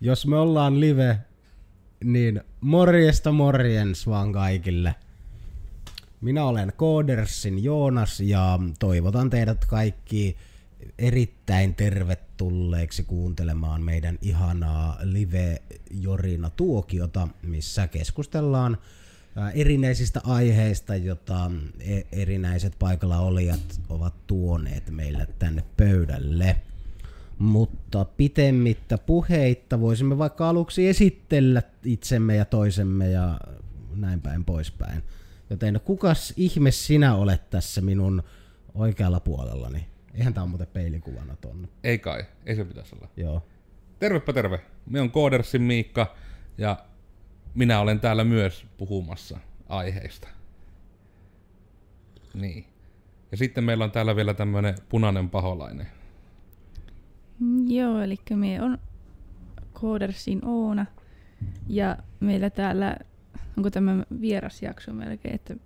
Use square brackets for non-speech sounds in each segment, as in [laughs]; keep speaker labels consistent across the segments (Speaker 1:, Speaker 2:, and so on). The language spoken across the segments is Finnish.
Speaker 1: Jos me ollaan live, niin morjesta morjens vaan kaikille. Minä olen Koodersin Joonas ja toivotan teidät kaikki erittäin tervetulleeksi kuuntelemaan meidän ihanaa live-jorina tuokiota, missä keskustellaan erinäisistä aiheista, jota e- erinäiset paikalla olijat ovat tuoneet meille tänne pöydälle. Mutta pitemmittä puheitta voisimme vaikka aluksi esitellä itsemme ja toisemme ja näin päin poispäin. Joten kukas ihme sinä olet tässä minun oikealla puolellani? Eihän tää on muuten peilikuvana tonne.
Speaker 2: Ei kai, ei se pitäisi olla.
Speaker 1: Joo.
Speaker 2: Tervepä terve. Minä on Koodersin Miikka ja minä olen täällä myös puhumassa aiheista. Niin. Ja sitten meillä on täällä vielä tämmönen punainen paholainen.
Speaker 3: Mm, Joo, eli me on Koodersin Oona. Ja meillä täällä, onko tämä vierasjakso melkein, että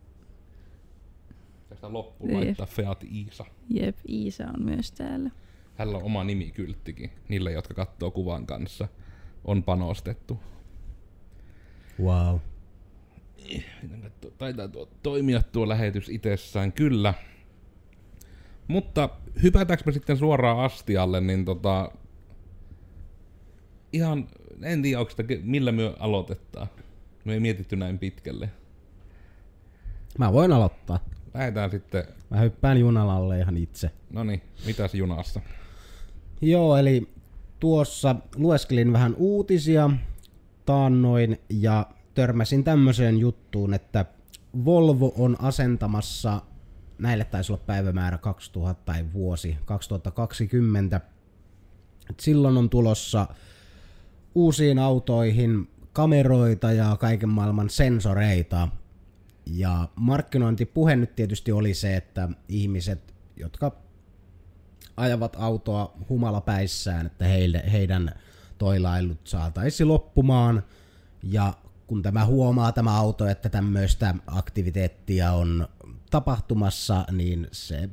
Speaker 2: Tästä loppu
Speaker 3: Jep.
Speaker 2: laittaa Feat Iisa.
Speaker 3: Jep, Iisa on myös täällä.
Speaker 2: Hänellä on oma nimikylttikin. Niille, jotka katsoo kuvan kanssa, on panostettu.
Speaker 1: Wow.
Speaker 2: Taitaa tuo, toimia tuo lähetys itsessään, kyllä. Mutta hypätäänkö me sitten suoraan astialle, niin tota... Ihan, en tiedä, onko sitä, millä me aloitetaan. Me ei mietitty näin pitkälle.
Speaker 1: Mä voin aloittaa.
Speaker 2: Lähdetään sitten,
Speaker 1: Mä hyppään junalalle ihan itse.
Speaker 2: no niin, mitäs junassa?
Speaker 1: Joo, eli tuossa lueskelin vähän uutisia taannoin ja törmäsin tämmöiseen juttuun, että Volvo on asentamassa, näille taisi olla päivämäärä 2000 tai vuosi 2020, Et silloin on tulossa uusiin autoihin kameroita ja kaiken maailman sensoreita. Ja markkinointipuhe nyt tietysti oli se, että ihmiset, jotka ajavat autoa humalapäissään, että heille, heidän toilailut saataisiin loppumaan. Ja kun tämä huomaa tämä auto, että tämmöistä aktiviteettia on tapahtumassa, niin se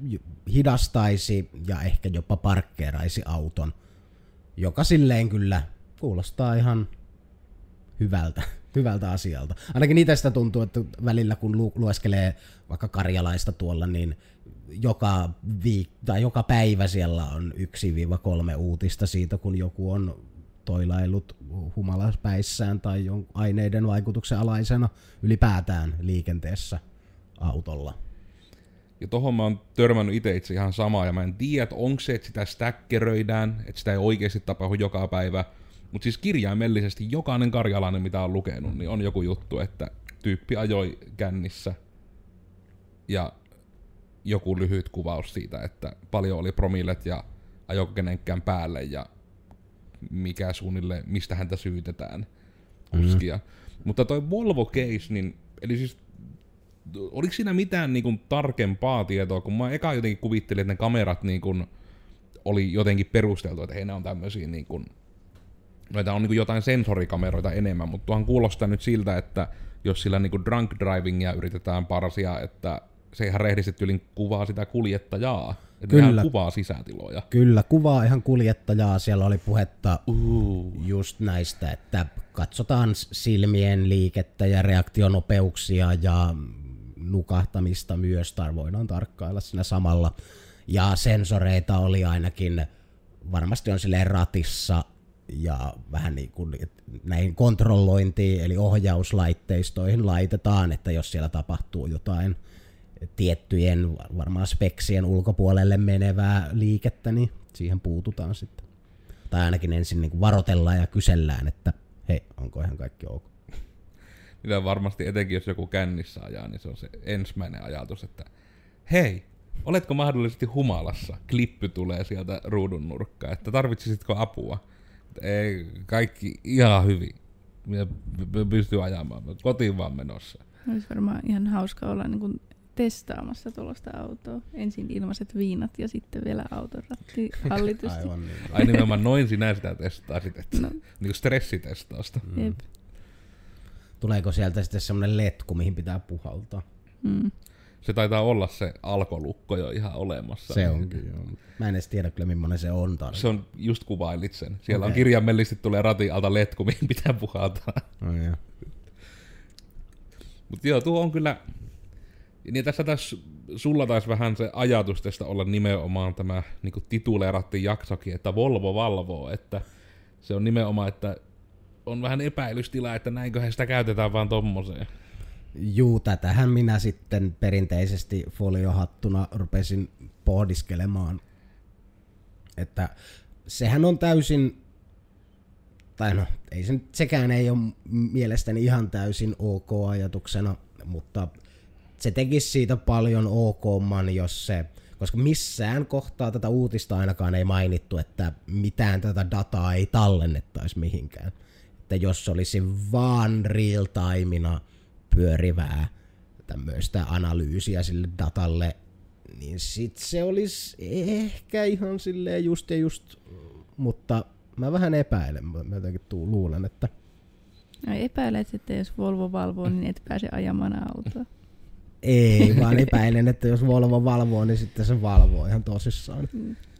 Speaker 1: hidastaisi ja ehkä jopa parkkeeraisi auton, joka silleen kyllä kuulostaa ihan hyvältä, [laughs] hyvältä asialta. Ainakin sitä tuntuu, että välillä kun lu- lueskelee vaikka karjalaista tuolla, niin joka, viik- tai joka päivä siellä on 1-3 uutista siitä, kun joku on toilailut humalapäissään tai aineiden vaikutuksen alaisena ylipäätään liikenteessä autolla.
Speaker 2: Ja tohon mä oon törmännyt itse itse ihan samaa, ja mä en tiedä, että onko se, että sitä stäkkeröidään, että sitä ei oikeasti tapahdu joka päivä. Mutta siis kirjaimellisesti jokainen karjalainen, mitä on lukenut, niin on joku juttu, että tyyppi ajoi kännissä ja joku lyhyt kuvaus siitä, että paljon oli promillet ja ajoko kenenkään päälle ja mikä suunnilleen, mistä häntä syytetään kuskia. Mm. Mutta toi Volvo case, niin eli siis oliko siinä mitään niin kuin, tarkempaa tietoa, kun mä eka jotenkin kuvittelin, että ne kamerat niin kuin, oli jotenkin perusteltu, että hei, ne on tämmöisiä niin kuin, noita on niin kuin jotain sensorikameroita enemmän, mutta tuohan kuulostaa nyt siltä, että jos sillä niin kuin drunk drivingia yritetään parsia, että se ihan rehdisti tyylin kuvaa sitä kuljettajaa, että
Speaker 1: Kyllä.
Speaker 2: Kuvaa sisätiloja.
Speaker 1: Kyllä, kuvaa ihan kuljettajaa. Siellä oli puhetta just näistä, että katsotaan silmien liikettä ja reaktionopeuksia ja nukahtamista myös, tai voidaan tarkkailla siinä samalla. Ja sensoreita oli ainakin, varmasti on silleen ratissa ja vähän niin kuin näihin kontrollointiin, eli ohjauslaitteistoihin laitetaan, että jos siellä tapahtuu jotain tiettyjen varmaan speksien ulkopuolelle menevää liikettä, niin siihen puututaan sitten. Tai ainakin ensin niin kuin varoitellaan ja kysellään, että hei, onko ihan kaikki ok.
Speaker 2: Mitä varmasti etenkin, jos joku kännissä ajaa, niin se on se ensimmäinen ajatus, että hei, oletko mahdollisesti humalassa? Klippy tulee sieltä ruudun nurkkaa, että tarvitsisitko apua? Ei, kaikki ihan hyvin. Minä p- pystyn ajamaan, kotiin vaan menossa.
Speaker 3: Olisi varmaan ihan hauska olla niin kuin testaamassa tuollaista autoa. Ensin ilmaiset viinat ja sitten vielä auton ratti [laughs] hallitusti.
Speaker 1: Aivan niin.
Speaker 2: Ai nimenomaan noin sinä sitä testaasit, että
Speaker 3: No.
Speaker 2: niin stressitestausta.
Speaker 3: Jep.
Speaker 1: Tuleeko sieltä sitten semmoinen letku, mihin pitää puhaltaa?
Speaker 3: Mm.
Speaker 2: Se taitaa olla se alkolukko jo ihan olemassa.
Speaker 1: Se onkin, joo. Mä en edes tiedä kyllä, millainen se on tarkkaan.
Speaker 2: Se on, just kuvailit sen. Siellä okay. on kirjaimellisesti tulee ratin alta letku, mihin pitää puhaltaa.
Speaker 1: No, joo.
Speaker 2: Mutta joo, tuo on kyllä... Niin tässä taas, sulla taisi vähän se ajatus tästä olla nimenomaan tämä, niin kuin tituleerattiin jaksokin, että Volvo valvoo, että se on nimenomaan, että on vähän epäilystila, että näinköhän sitä käytetään vaan tommoseen.
Speaker 1: Juu, tätähän minä sitten perinteisesti foliohattuna rupesin pohdiskelemaan. Että sehän on täysin, tai no, ei se, sekään ei ole mielestäni ihan täysin ok ajatuksena, mutta se tekisi siitä paljon okman, jos se, koska missään kohtaa tätä uutista ainakaan ei mainittu, että mitään tätä dataa ei tallennettaisi mihinkään. Että jos olisi vaan real timeina pyörivää tämmöistä analyysiä sille datalle, niin sit se olisi ehkä ihan silleen just ja just, mutta mä vähän epäilen, mä jotenkin tuu, luulen, että
Speaker 3: No epäilet, että jos Volvo valvoo, niin et pääse ajamaan autoa.
Speaker 1: ei, vaan epäilen, että jos Volvo valvoo, niin sitten se valvoo ihan tosissaan.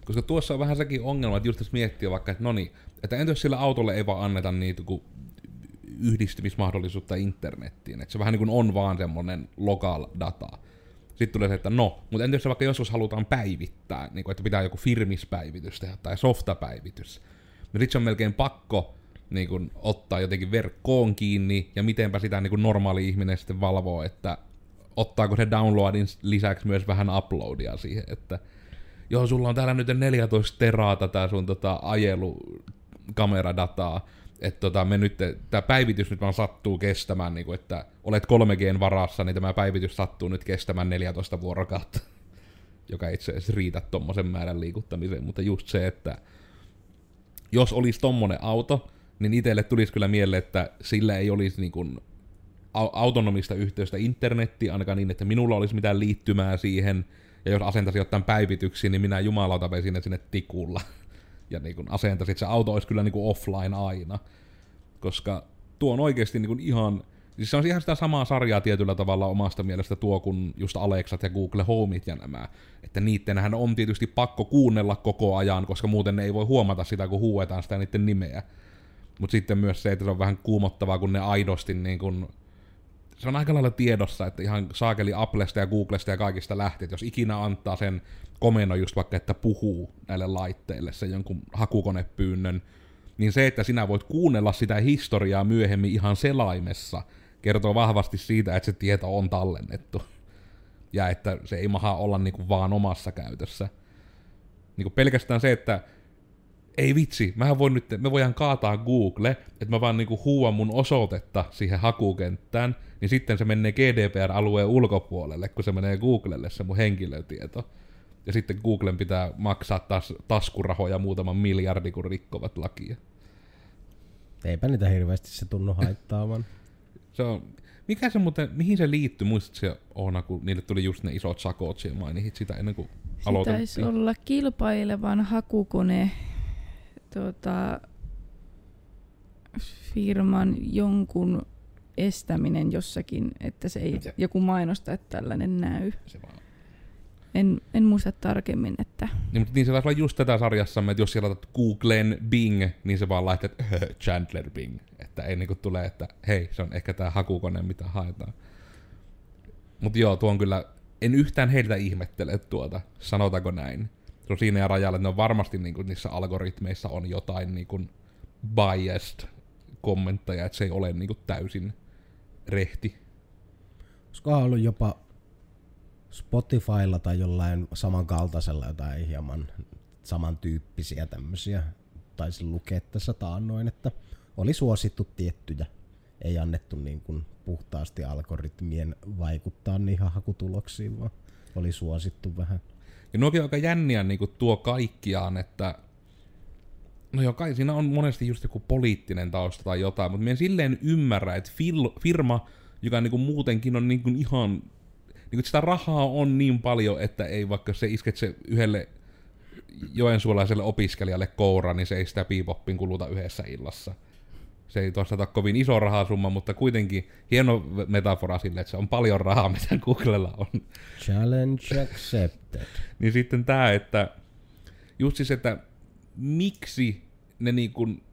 Speaker 2: Koska tuossa on vähän sekin ongelma, että just jos miettii vaikka, että no niin, että entä jos sillä autolle ei vaan anneta niitä kuin yhdistymismahdollisuutta internettiin, että se vähän niin kuin on vaan semmoinen local data. Sitten tulee se, että no, mutta entä jos se vaikka joskus halutaan päivittää, niin kuin, että pitää joku firmispäivitys tehdä tai softapäivitys. No sit se on melkein pakko niin kuin, ottaa jotenkin verkkoon kiinni, ja mitenpä sitä niin kuin normaali ihminen sitten valvoo, että ottaako se downloadin lisäksi myös vähän uploadia siihen, että joo, sulla on täällä nyt 14 teraa tätä sun tota, ajelukameradataa, että tota, me nyt, tämä päivitys nyt vaan sattuu kestämään, niin kuin, että olet 3Gn varassa, niin tämä päivitys sattuu nyt kestämään 14 vuorokautta, [laughs] joka ei itse asiassa riitä tommosen määrän liikuttamiseen, mutta just se, että jos olisi tommonen auto, niin itselle tulisi kyllä mieleen, että sillä ei olisi niin kuin au- autonomista yhteystä internettiin, ainakaan niin, että minulla olisi mitään liittymää siihen, ja jos asentaisi jotain päivityksiä, niin minä jumalauta vein sinne, sinne tikulla. [laughs] Ja niin asentaisin, että se auto olisi kyllä niin kuin offline aina. Koska tuo on oikeasti niin kuin ihan... Siis se on ihan sitä samaa sarjaa tietyllä tavalla omasta mielestä tuo, kun just Alexat ja Google Homeit ja nämä. Että niittenhän on tietysti pakko kuunnella koko ajan, koska muuten ne ei voi huomata sitä, kun huuetaan sitä niiden nimeä. Mutta sitten myös se, että se on vähän kuumottavaa, kun ne aidosti niin kun se on aika lailla tiedossa, että ihan saakeli Applesta ja Googlesta ja kaikista lähtee, jos ikinä antaa sen komennon just vaikka, että puhuu näille laitteille sen jonkun hakukonepyynnön, niin se, että sinä voit kuunnella sitä historiaa myöhemmin ihan selaimessa, kertoo vahvasti siitä, että se tieto on tallennettu. Ja että se ei maha olla niinku vaan omassa käytössä. Niinku pelkästään se, että ei vitsi, mä voin nyt, me voidaan kaataa Google, että mä vaan niinku huuan mun osoitetta siihen hakukenttään, niin sitten se menee GDPR-alueen ulkopuolelle, kun se menee Googlelle se mun henkilötieto. Ja sitten Googlen pitää maksaa taas taskurahoja muutaman miljardi, kun rikkovat lakia.
Speaker 1: Eipä niitä hirveästi se tunnu haittaavan. [laughs]
Speaker 2: Se on, mikä se muuten, mihin se liittyy, muistatko se Oona, kun niille tuli just ne isot sakot siihen mainitsit sitä ennen kuin
Speaker 3: Se taisi
Speaker 2: aloitettiin?
Speaker 3: olla kilpailevan hakukone tuota, firman jonkun estäminen jossakin, että se ei
Speaker 2: Se-
Speaker 3: joku mainosta, että tällainen näy.
Speaker 2: Se vaan
Speaker 3: En, en muista tarkemmin, että
Speaker 2: Niin, mutta niin se taisi olla just tätä sarjassamme, että jos siellä laitat Googlen Bing, niin se vaan laitat Chandler Bing. Että ei niinku tule, että hei, se on ehkä tää hakukone, mitä haetaan. Mutta joo, tuo on kyllä, en yhtään heiltä ihmettele tuota, sanotaanko näin. Se on siinä ja rajalla, että ne on varmasti niinku, niissä algoritmeissa on jotain niinku biased kommentteja, että se ei ole niinku täysin rehti.
Speaker 1: Olisikohan ollut jopa Spotifylla tai jollain samankaltaisella jotain hieman samantyyppisiä tämmöisiä. Taisin lukea tässä taannoin, että oli suosittu tiettyjä. Ei annettu niin kuin puhtaasti algoritmien vaikuttaa niihin hakutuloksiin, vaan oli suosittu vähän.
Speaker 2: Ja nuokin aika jänniä niin tuo kaikkiaan, että no joo, kai siinä on monesti just joku poliittinen tausta tai jotain, mutta mä en silleen ymmärrä, että fil, firma, joka niin kuin muutenkin on niin kuin ihan, niin sitä rahaa on niin paljon, että ei vaikka se isket se yhdelle joensuolaiselle opiskelijalle koura, niin se ei sitä piipoppin kuluta yhdessä illassa. Se ei tuossa ole kovin iso rahasumma, mutta kuitenkin hieno metafora sille, että se on paljon rahaa, [laughs] mitä Googlella on.
Speaker 1: Challenge accepted.
Speaker 2: niin sitten tämä, että just siis, että miksi ne niin kuin,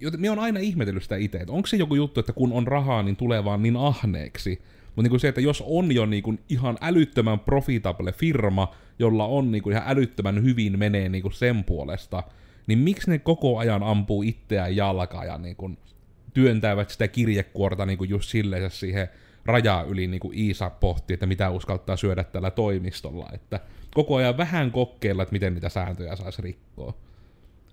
Speaker 2: joten minä on aina ihmetellyt sitä itse, että onko se joku juttu, että kun on rahaa, niin tulee vaan niin ahneeksi. Mutta niin se, että jos on jo niin kuin ihan älyttömän profitable firma, jolla on niin kuin ihan älyttömän hyvin menee niin kuin sen puolesta, niin miksi ne koko ajan ampuu itseään jalkaa ja niin kuin työntävät sitä kirjekuorta niin kuin just silleen siihen rajaa yli, niin kuin Iisa pohti, että mitä uskaltaa syödä tällä toimistolla. Että koko ajan vähän kokeilla, että miten niitä sääntöjä saisi rikkoa.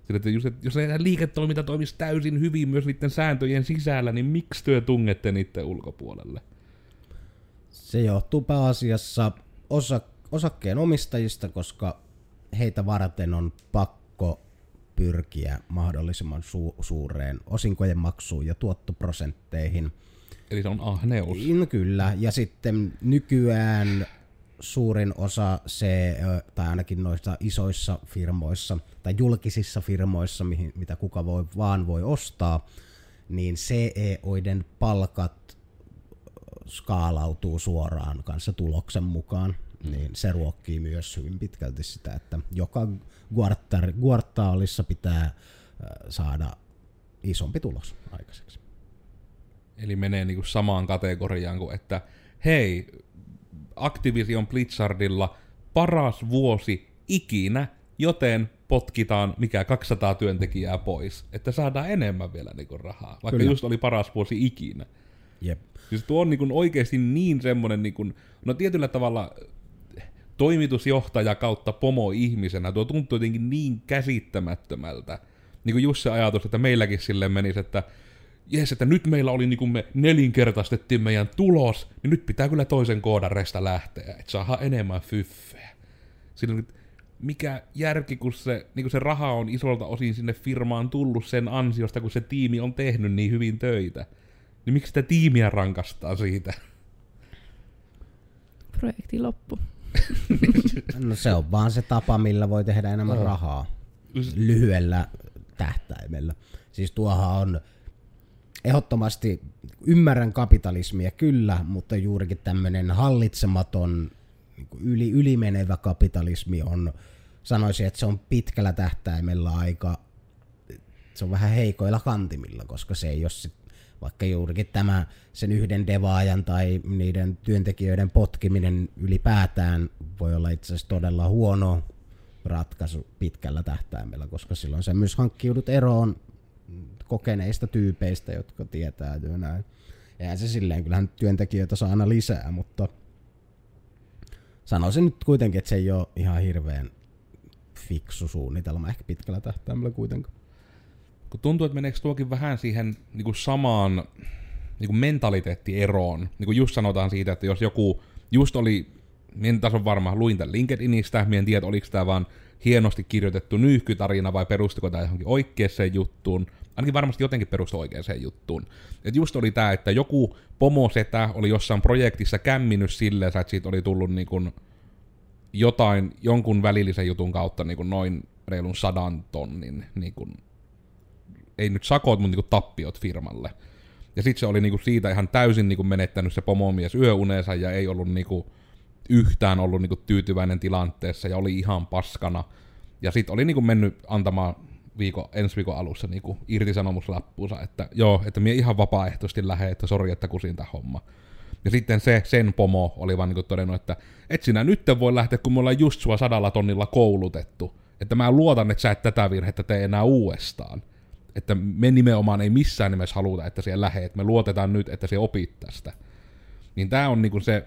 Speaker 2: Sillä, että just, että jos liiketoiminta toimisi täysin hyvin myös niiden sääntöjen sisällä, niin miksi työ tungette niiden ulkopuolelle?
Speaker 1: Se johtuu pääasiassa osa, osakkeen omistajista, koska heitä varten on pakko pyrkiä mahdollisimman su- suureen osinkojen maksuun ja tuottoprosentteihin.
Speaker 2: Eli se on ahneus.
Speaker 1: No kyllä, ja sitten nykyään suurin osa se, tai ainakin noissa isoissa firmoissa tai julkisissa firmoissa, mihin, mitä kuka voi, vaan voi ostaa, niin CEOiden palkat skaalautuu suoraan kanssa tuloksen mukaan. Mm. Niin se ruokkii myös hyvin pitkälti sitä, että joka kvartaalissa pitää saada isompi tulos aikaiseksi.
Speaker 2: Eli menee niinku samaan kategoriaan kuin, että hei, Activision Blizzardilla paras vuosi ikinä, joten potkitaan mikä 200 työntekijää pois, että saadaan enemmän vielä niinku rahaa, vaikka Kyllä. just oli paras vuosi ikinä.
Speaker 1: Jep.
Speaker 2: Siis tuo on niinku oikeasti niin semmonen, niinku, no tietyllä tavalla toimitusjohtaja kautta pomo-ihmisenä, tuo tuntuu jotenkin niin käsittämättömältä. Niin kuin just se ajatus, että meilläkin sille menisi, että jes, että nyt meillä oli niin kuin me nelinkertaistettiin meidän tulos, niin nyt pitää kyllä toisen koodaresta lähteä, että saadaan enemmän fyffeä. Sillä mikä järki, kun se, niin kuin se raha on isolta osin sinne firmaan tullut sen ansiosta, kun se tiimi on tehnyt niin hyvin töitä. Niin miksi sitä tiimiä rankastaa siitä?
Speaker 3: Projekti loppu.
Speaker 1: no se on vaan se tapa, millä voi tehdä enemmän rahaa lyhyellä tähtäimellä. Siis tuohan on ehdottomasti ymmärrän kapitalismia kyllä, mutta juurikin tämmöinen hallitsematon niin yli, ylimenevä kapitalismi on, sanoisin, että se on pitkällä tähtäimellä aika, se on vähän heikoilla kantimilla, koska se ei ole sit, vaikka juurikin tämä sen yhden devaajan tai niiden työntekijöiden potkiminen ylipäätään voi olla itse asiassa todella huono ratkaisu pitkällä tähtäimellä, koska silloin se myös hankkiudut eroon kokeneista tyypeistä, jotka tietää ja näin. Eihän se silleen, kyllähän työntekijöitä saa aina lisää, mutta sanoisin nyt kuitenkin, että se ei ole ihan hirveän fiksu suunnitelma ehkä pitkällä tähtäimellä kuitenkaan.
Speaker 2: Kun tuntuu, että meneekö tuokin vähän siihen niin kuin samaan niin kuin mentaliteettieroon. Niin kuin just sanotaan siitä, että jos joku just oli, minä taas on varma, luin tämän LinkedInistä, minä en tiedä, oliko tämä vaan hienosti kirjoitettu nyyhkytarina vai perustuko tämä johonkin oikeaan juttuun, ainakin varmasti jotenkin perustu oikeaan juttuun. Et just oli tämä, että joku pomosetä oli jossain projektissa kämminyt silleen, että siitä oli tullut niin kuin jotain, jonkun välillisen jutun kautta niin kuin noin reilun sadan tonnin, niin kuin, ei nyt sakot, mutta niin kuin tappiot firmalle. Ja sitten se oli niinku siitä ihan täysin niinku menettänyt se pomomies yöuneensa ja ei ollut niinku yhtään ollut niinku tyytyväinen tilanteessa ja oli ihan paskana. Ja sitten oli niinku mennyt antamaan viikon, ensi viikon alussa niinku irtisanomislappuunsa, että joo, että minä ihan vapaaehtoisesti lähden, että sori, että kusin tämä homma. Ja sitten se, sen pomo oli vaan niinku todennut, että et sinä nyt voi lähteä, kun me ollaan just sua sadalla tonnilla koulutettu. Että mä luotan, että sä et tätä virhettä tee enää uudestaan. Että me nimenomaan ei missään nimessä haluta, että siellä lähet. Me luotetaan nyt, että se opit tästä. Niin tää on niinku se,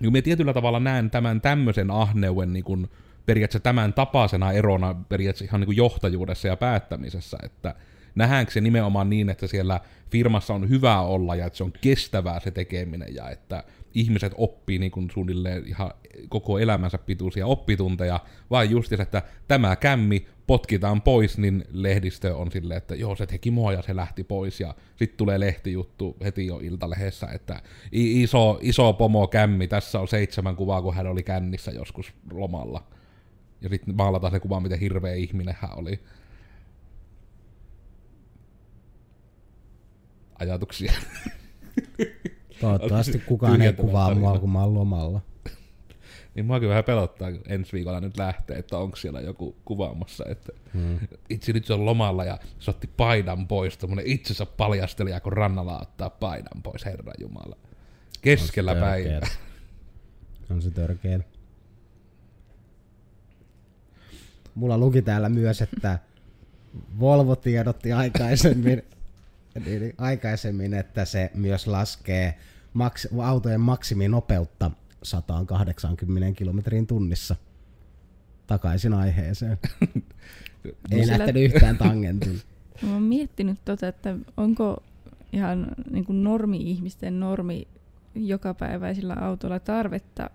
Speaker 2: niin me tietyllä tavalla näen tämän tämmöisen ahneuden niinku periaatteessa tämän tapaisena erona periaatteessa ihan niin kuin johtajuudessa ja päättämisessä, että nähdäänkö se nimenomaan niin, että siellä firmassa on hyvä olla ja että se on kestävää se tekeminen ja että ihmiset oppii niin kuin suunnilleen ihan koko elämänsä pituisia oppitunteja, vai just että tämä kämmi potkitaan pois, niin lehdistö on silleen, että joo, se teki mua ja se lähti pois, ja sitten tulee lehtijuttu heti jo iltalehdessä, että iso, iso pomo kämmi, tässä on seitsemän kuvaa, kun hän oli kännissä joskus lomalla. Ja sitten maalataan se kuva, miten hirveä ihminen hän oli. ajatuksia. [laughs]
Speaker 1: Toivottavasti kukaan ei kuvaa mua, kun mä oon lomalla.
Speaker 2: Niin muakin vähän pelottaa, kun ensi viikolla nyt lähtee, että onko siellä joku kuvaamassa, että
Speaker 1: Hmm.
Speaker 2: itse nyt se on lomalla ja se otti paidan pois, tommonen itsensä paljastelija, kun rannalla ottaa paidan pois, Herra Jumala. Keskellä
Speaker 1: On
Speaker 2: päivää.
Speaker 1: On se törkeä. Mulla luki täällä myös, että Volvo tiedotti aikaisemmin, niin, niin, aikaisemmin, että se myös laskee maks, autojen maksiminopeutta 180 kilometrin tunnissa. Takaisin aiheeseen. [laughs] Ei
Speaker 3: Sillä-
Speaker 1: lähtenyt yhtään tangentille. [laughs]
Speaker 3: Mä oon miettinyt tota, että onko ihan niin kuin normi-ihmisten normi jokapäiväisillä autoilla tarvetta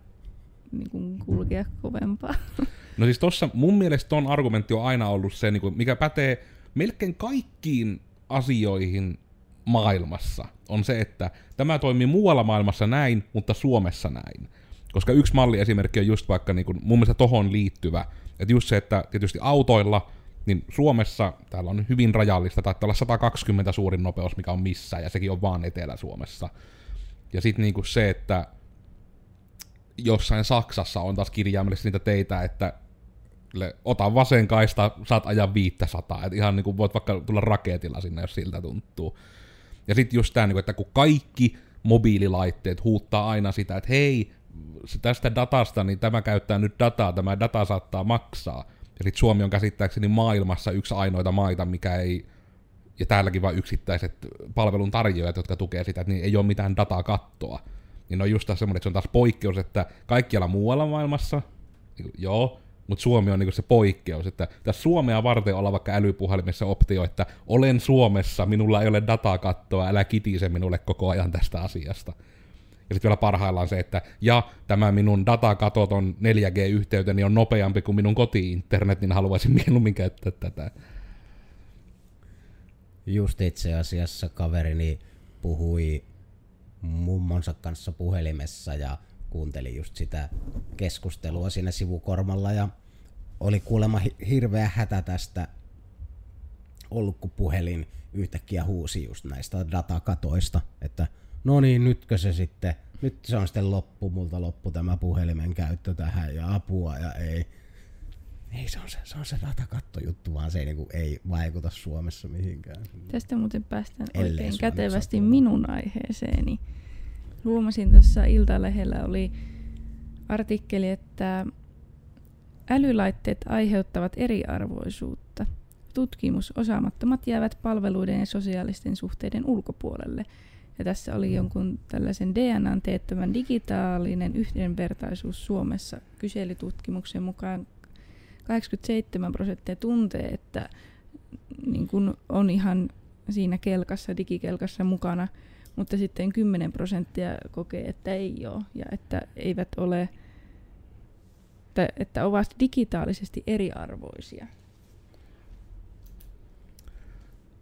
Speaker 3: niin kuin kulkea kovempaa. [laughs]
Speaker 2: No siis tossa mun mielestä ton argumentti on aina ollut se, niinku, mikä pätee melkein kaikkiin asioihin maailmassa, on se, että tämä toimii muualla maailmassa näin, mutta Suomessa näin. Koska yksi malliesimerkki on just vaikka niinku, mun mielestä tohon liittyvä, että just se, että tietysti autoilla, niin Suomessa täällä on hyvin rajallista, taitaa olla 120 suurin nopeus, mikä on missään, ja sekin on vaan Etelä-Suomessa. Ja sitten niinku se, että jossain Saksassa on taas kirjaimellisesti niitä teitä, että le- ota vasen kaista, saat ajaa 500. Et ihan niinku voit vaikka tulla raketilla sinne, jos siltä tuntuu. Ja sitten just tämä, niinku, että kun kaikki mobiililaitteet huuttaa aina sitä, että hei, tästä datasta, niin tämä käyttää nyt dataa, tämä data saattaa maksaa. Ja sitten Suomi on käsittääkseni maailmassa yksi ainoita maita, mikä ei, ja täälläkin vain yksittäiset palvelun tarjoajat, jotka tukee sitä, että niin ei ole mitään datakattoa. Niin on just taas semmoinen, että se on taas poikkeus, että kaikkialla muualla maailmassa, niin kuin, joo, mutta Suomi on niinku se poikkeus, että tässä Suomea varten olla vaikka älypuhelimessa optio, että olen Suomessa, minulla ei ole datakattoa, älä kitise minulle koko ajan tästä asiasta. Ja sitten vielä parhaillaan se, että ja tämä minun datakatoton 4G-yhteyteni on nopeampi kuin minun koti-internet, niin haluaisin [laughs] mieluummin käyttää tätä.
Speaker 1: Just itse asiassa kaverini puhui mummonsa kanssa puhelimessa ja kuunteli just sitä keskustelua siinä sivukormalla ja oli kuulemma hi- hirveä hätä tästä ollut, kun puhelin yhtäkkiä huusi just näistä datakatoista, että no niin, nytkö se sitten, nyt se on sitten loppu, multa loppu tämä puhelimen käyttö tähän ja apua ja ei. Ei, se on se, se, on se datakattojuttu, vaan se ei, niinku, ei vaikuta Suomessa mihinkään.
Speaker 3: Tästä muuten päästään
Speaker 1: Ellei
Speaker 3: oikein
Speaker 1: nyt
Speaker 3: kätevästi minun aiheeseeni. Huomasin tuossa Iltalehdellä oli artikkeli, että älylaitteet aiheuttavat eriarvoisuutta. Tutkimus, osaamattomat jäävät palveluiden ja sosiaalisten suhteiden ulkopuolelle. Ja tässä oli jonkun tällaisen DNAn teettämän digitaalinen yhdenvertaisuus Suomessa kyselytutkimuksen mukaan 87 prosenttia tuntee, että niin kun on ihan siinä kelkassa, digikelkassa mukana, mutta sitten 10 prosenttia kokee, että ei ole ja että eivät ole, että, että ovat digitaalisesti eriarvoisia.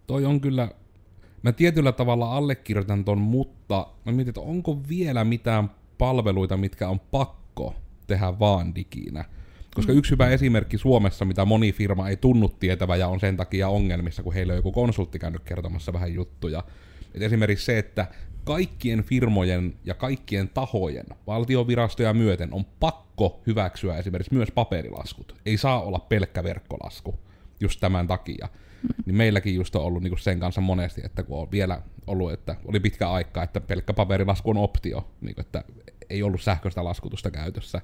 Speaker 2: Toi on kyllä, mä tietyllä tavalla allekirjoitan ton, mutta mä mietin, että onko vielä mitään palveluita, mitkä on pakko tehdä vaan diginä. Koska yksi hyvä esimerkki Suomessa, mitä moni firma ei tunnu tietävä ja on sen takia ongelmissa, kun heillä on joku konsultti käynyt kertomassa vähän juttuja. Et esimerkiksi se, että kaikkien firmojen ja kaikkien tahojen, valtiovirastoja myöten, on pakko hyväksyä esimerkiksi myös paperilaskut. Ei saa olla pelkkä verkkolasku just tämän takia. Niin meilläkin just on ollut niinku sen kanssa monesti, että kun on vielä ollut, että oli pitkä aika, että pelkkä paperilasku on optio, niinku, että ei ollut sähköistä laskutusta käytössä.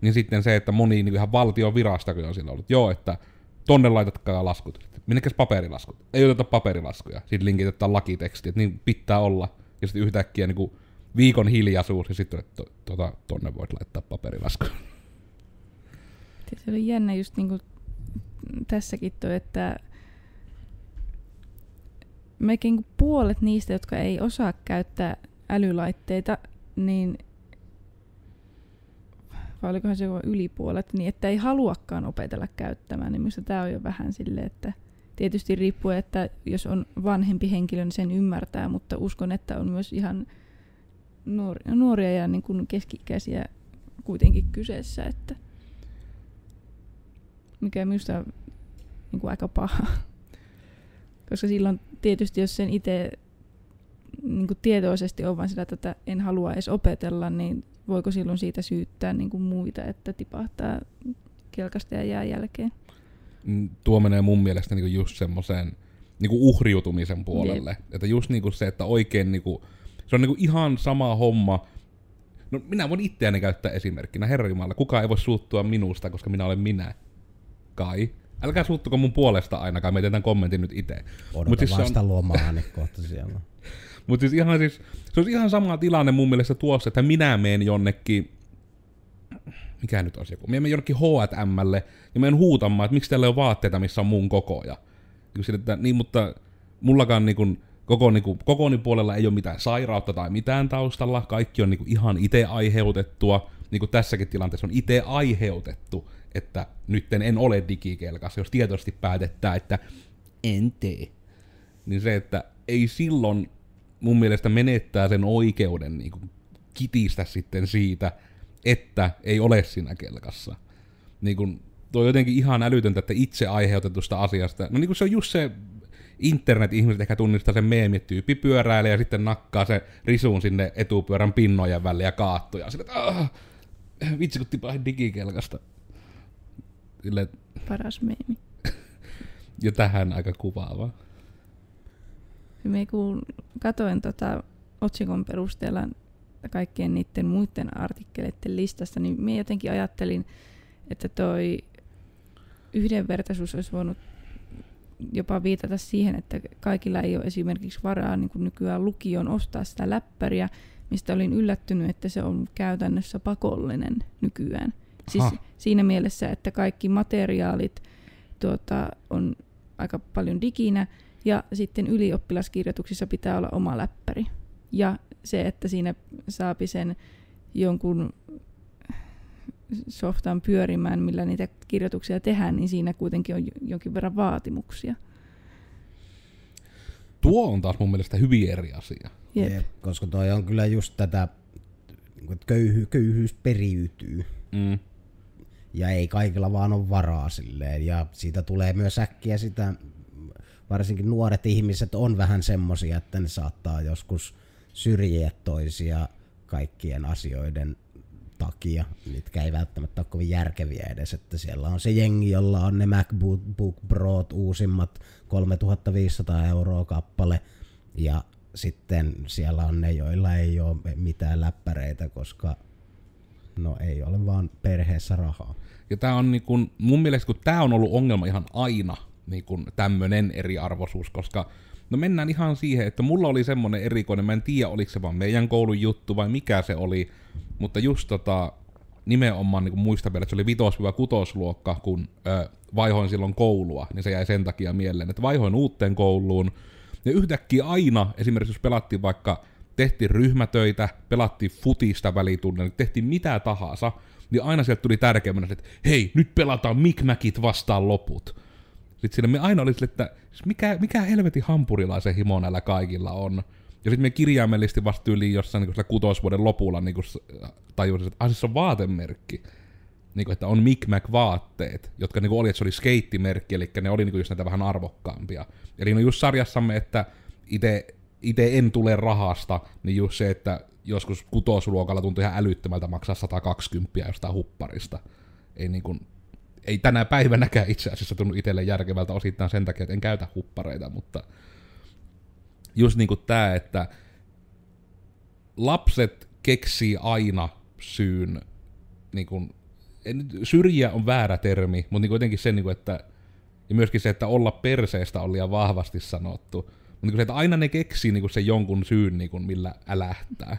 Speaker 2: Niin sitten se, että moni niin ihan valtion on sillä ollut, joo, että tonne laitatkaa laskut. Minnekäs paperilaskut? Ei oteta paperilaskuja. Sitten linkitetään lakiteksti, että niin pitää olla. Ja sitten yhtäkkiä niin kuin viikon hiljaisuus, ja sitten to, tota, tonne voit laittaa paperilasku.
Speaker 3: Se oli jännä just niin kuin tässäkin toi, että kuin puolet niistä, jotka ei osaa käyttää älylaitteita, niin vai olikohan se jopa yli puolet, niin että ei haluakaan opetella käyttämään, niin minusta tämä on jo vähän silleen, että tietysti riippuu, että jos on vanhempi henkilö, niin sen ymmärtää, mutta uskon, että on myös ihan nuoria, nuoria ja niin kuin keski-ikäisiä kuitenkin kyseessä, että mikä minusta on niin kuin aika paha. Koska silloin tietysti, jos sen itse niin kuin tietoisesti on vain sitä, että en halua edes opetella, niin voiko silloin siitä syyttää niin kuin muita, että tipahtaa kelkasta ja jää jälkeen?
Speaker 2: Mm, Tuo menee mun mielestä niinku just semmoiseen niinku uhriutumisen puolelle. Jep. Että just niinku se, että oikein niinku, se on niinku ihan sama homma. No minä voin itseäni käyttää esimerkkinä, herra Jumala, kukaan ei voi suuttua minusta, koska minä olen minä. Kai. Älkää suuttuko mun puolesta ainakaan, mä tämän kommentin nyt itse.
Speaker 1: Odota
Speaker 2: Mut
Speaker 1: siis vasta
Speaker 2: on-
Speaker 1: lomaa, niin kohta siellä. [laughs]
Speaker 2: Mutta siis ihan siis, se olisi ihan sama tilanne mun mielestä tuossa, että minä menen jonnekin, mikä nyt olisi joku, minä menen jonnekin H&Mlle ja menen huutamaan, että miksi teillä ei ole vaatteita, missä on mun kokoja. Sille, että, niin mutta mullakaan niin kuin, koko, niin kuin, kokoni puolella ei ole mitään sairautta tai mitään taustalla, kaikki on niin kuin, ihan itse aiheutettua, niin kuin tässäkin tilanteessa on itse aiheutettu, että nytten en ole digikelkassa, jos tietoisesti päätetään, että en tee niin se, että ei silloin mun mielestä menettää sen oikeuden niin kuin kitistä sitten siitä, että ei ole siinä kelkassa. Niin kuin, tuo on jotenkin ihan älytöntä, että itse aiheutetusta asiasta. No niin kuin se on just se internet-ihmiset ehkä tunnistaa sen meemi, että tyyppi pyöräilee ja sitten nakkaa se risuun sinne etupyörän pinnojen väliin ja kaattuu. Ja sille, että "Ah, vitsi kun tipahin digikelkasta. Sille,
Speaker 3: Paras meemi. [laughs]
Speaker 2: ja tähän aika kuvaava.
Speaker 3: Me kun katoin tota otsikon perusteella kaikkien niiden muiden artikkeleiden listasta, niin minä jotenkin ajattelin, että toi yhdenvertaisuus olisi voinut jopa viitata siihen, että kaikilla ei ole esimerkiksi varaa niin kuin nykyään lukion ostaa sitä läppäriä, mistä olin yllättynyt, että se on käytännössä pakollinen nykyään. Siis
Speaker 2: Aha.
Speaker 3: siinä mielessä, että kaikki materiaalit tuota, on aika paljon diginä, ja sitten ylioppilaskirjoituksissa pitää olla oma läppäri. Ja se, että siinä saapi sen jonkun softan pyörimään, millä niitä kirjoituksia tehdään, niin siinä kuitenkin on jo- jonkin verran vaatimuksia.
Speaker 2: Tuo on taas mun mielestä hyvin eri asia.
Speaker 3: Jep.
Speaker 1: Jep, koska toi on kyllä just tätä, niinku, että köyhy, köyhyys periytyy.
Speaker 2: Mm.
Speaker 1: Ja ei kaikilla vaan ole varaa silleen. Ja siitä tulee myös äkkiä sitä, varsinkin nuoret ihmiset on vähän semmosia, että ne saattaa joskus syrjiä toisia kaikkien asioiden takia, mitkä ei välttämättä ole kovin järkeviä edes, että siellä on se jengi, jolla on ne MacBook Prot uusimmat 3500 euroa kappale, ja sitten siellä on ne, joilla ei ole mitään läppäreitä, koska no ei ole vaan perheessä rahaa.
Speaker 2: Ja tää on niin kun, mun mielestä, kun tää on ollut ongelma ihan aina, niin kun tämmönen eriarvoisuus, koska no mennään ihan siihen, että mulla oli semmonen erikoinen, mä en tiedä oliko se vaan meidän koulun juttu vai mikä se oli, mutta just tota, nimenomaan niin muista vielä, että se oli 5-6 luokka, kun ö, vaihoin silloin koulua, niin se jäi sen takia mieleen, että vaihoin uuteen kouluun, ja yhtäkkiä aina, esimerkiksi jos pelattiin vaikka, tehtiin ryhmätöitä, pelattiin futista välitunnilla, tehtiin mitä tahansa, niin aina sieltä tuli tärkeimmänä, että hei, nyt pelataan Mikmäkit vastaan loput. Sitten siinä me aina oli sille, että siis mikä, mikä helvetin hampurilaisen himo näillä kaikilla on. Ja sitten me kirjaimellisesti vasta tyyliin jossain niin kutosvuoden lopulla niin tajusin, että ah, siis on vaatemerkki. Niin kuin, että on Mikmäk vaatteet, jotka niin kuin oli, että se oli skeittimerkki, eli ne oli niin kuin just näitä vähän arvokkaampia. Eli no just sarjassamme, että itse itse en tule rahasta, niin just se, että joskus kutosluokalla tuntui ihan älyttömältä maksaa 120 jostain hupparista. Ei, niin kuin, ei tänä päivänäkään itse asiassa tunnu itselle järkevältä osittain sen takia, että en käytä huppareita, mutta just niin kuin tämä, että lapset keksii aina syyn, niin kuin, syrjiä on väärä termi, mutta niin kuitenkin se, niin kuin, että ja myöskin se, että olla perseestä on liian vahvasti sanottu. Mutta niin se, että aina ne keksii niin kuin sen jonkun syyn, niin kuin, millä älähtää.